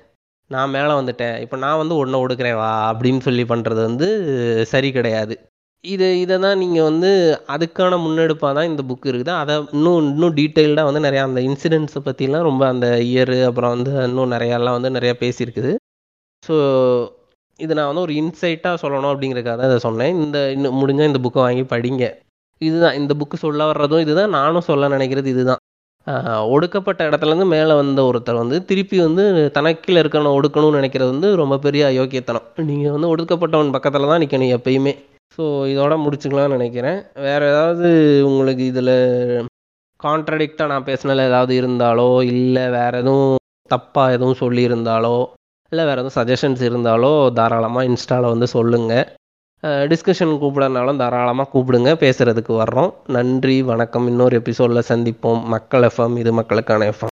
நான் மேலே வந்துட்டேன். இப்போ நான் வந்து ஒன்றை ஒடுக்கிறேன் வா அப்படின்னு சொல்லி பண்ணுறது வந்து சரி கிடையாது. இது இதை தான் நீங்கள் வந்து அதுக்கான முன்னெடுப்பாக தான் இந்த புக் இருக்குது. அதை இன்னும் இன்னும் டீட்டெயில்டாக வந்து நிறையா அந்த இன்சிடென்ட்ஸை பற்றிலாம் ரொம்ப அந்த இயரு அப்புறம் வந்து இன்னும் நிறையாலாம் வந்து நிறையா பேசியிருக்குது. ஸோ இது நான் வந்து ஒரு இன்சைட்டாக சொல்லணும் அப்படிங்கிறக்காக தான் இதை சொன்னேன். இந்த இன்னும் முடிஞ்சால் இந்த புக்கை வாங்கி படிங்க. இதுதான் இந்த புக்கு சொல்ல வர்றதும் இதுதான் நானும் சொல்ல நினைக்கிறது இதுதான். ஒடுக்கப்பட்ட இடத்துலேருந்து மேலே வந்த ஒருத்தர் வந்து திருப்பி வந்து தனக்கில் இருக்கணும் ஒடுக்கணும்னு நினைக்கிறது வந்து ரொம்ப பெரிய அயோக்கியத்தனம். நீங்கள் வந்து ஒடுக்கப்பட்டவன் பக்கத்தில் தான் நிற்கணும் எப்பயுமே. ஸோ இதோட முடிச்சுக்கலாம்னு நினைக்கிறேன். வேறு ஏதாவது உங்களுக்கு இதில் கான்ட்ரடிக்டாக நான் பேசினதில் ஏதாவது இருந்தாலோ இல்லை வேறு எதுவும் தப்பாக எதுவும் சொல்லியிருந்தாலோ இல்லை வேறு எதுவும் சஜஷன்ஸ் இருந்தாலோ தாராளமாக இன்ஸ்டாவில் வந்து சொல்லுங்கள் டிஸ்கஷன் கூப்பிடனாலும் தாராளமாக கூப்பிடுங்க பேசுகிறதுக்கு வர்றோம். நன்றி வணக்கம். இன்னொரு எபிசோடில் சந்திப்போம். மக்கள் எஃப்எம் இது மக்களுக்கான எஃப்எம்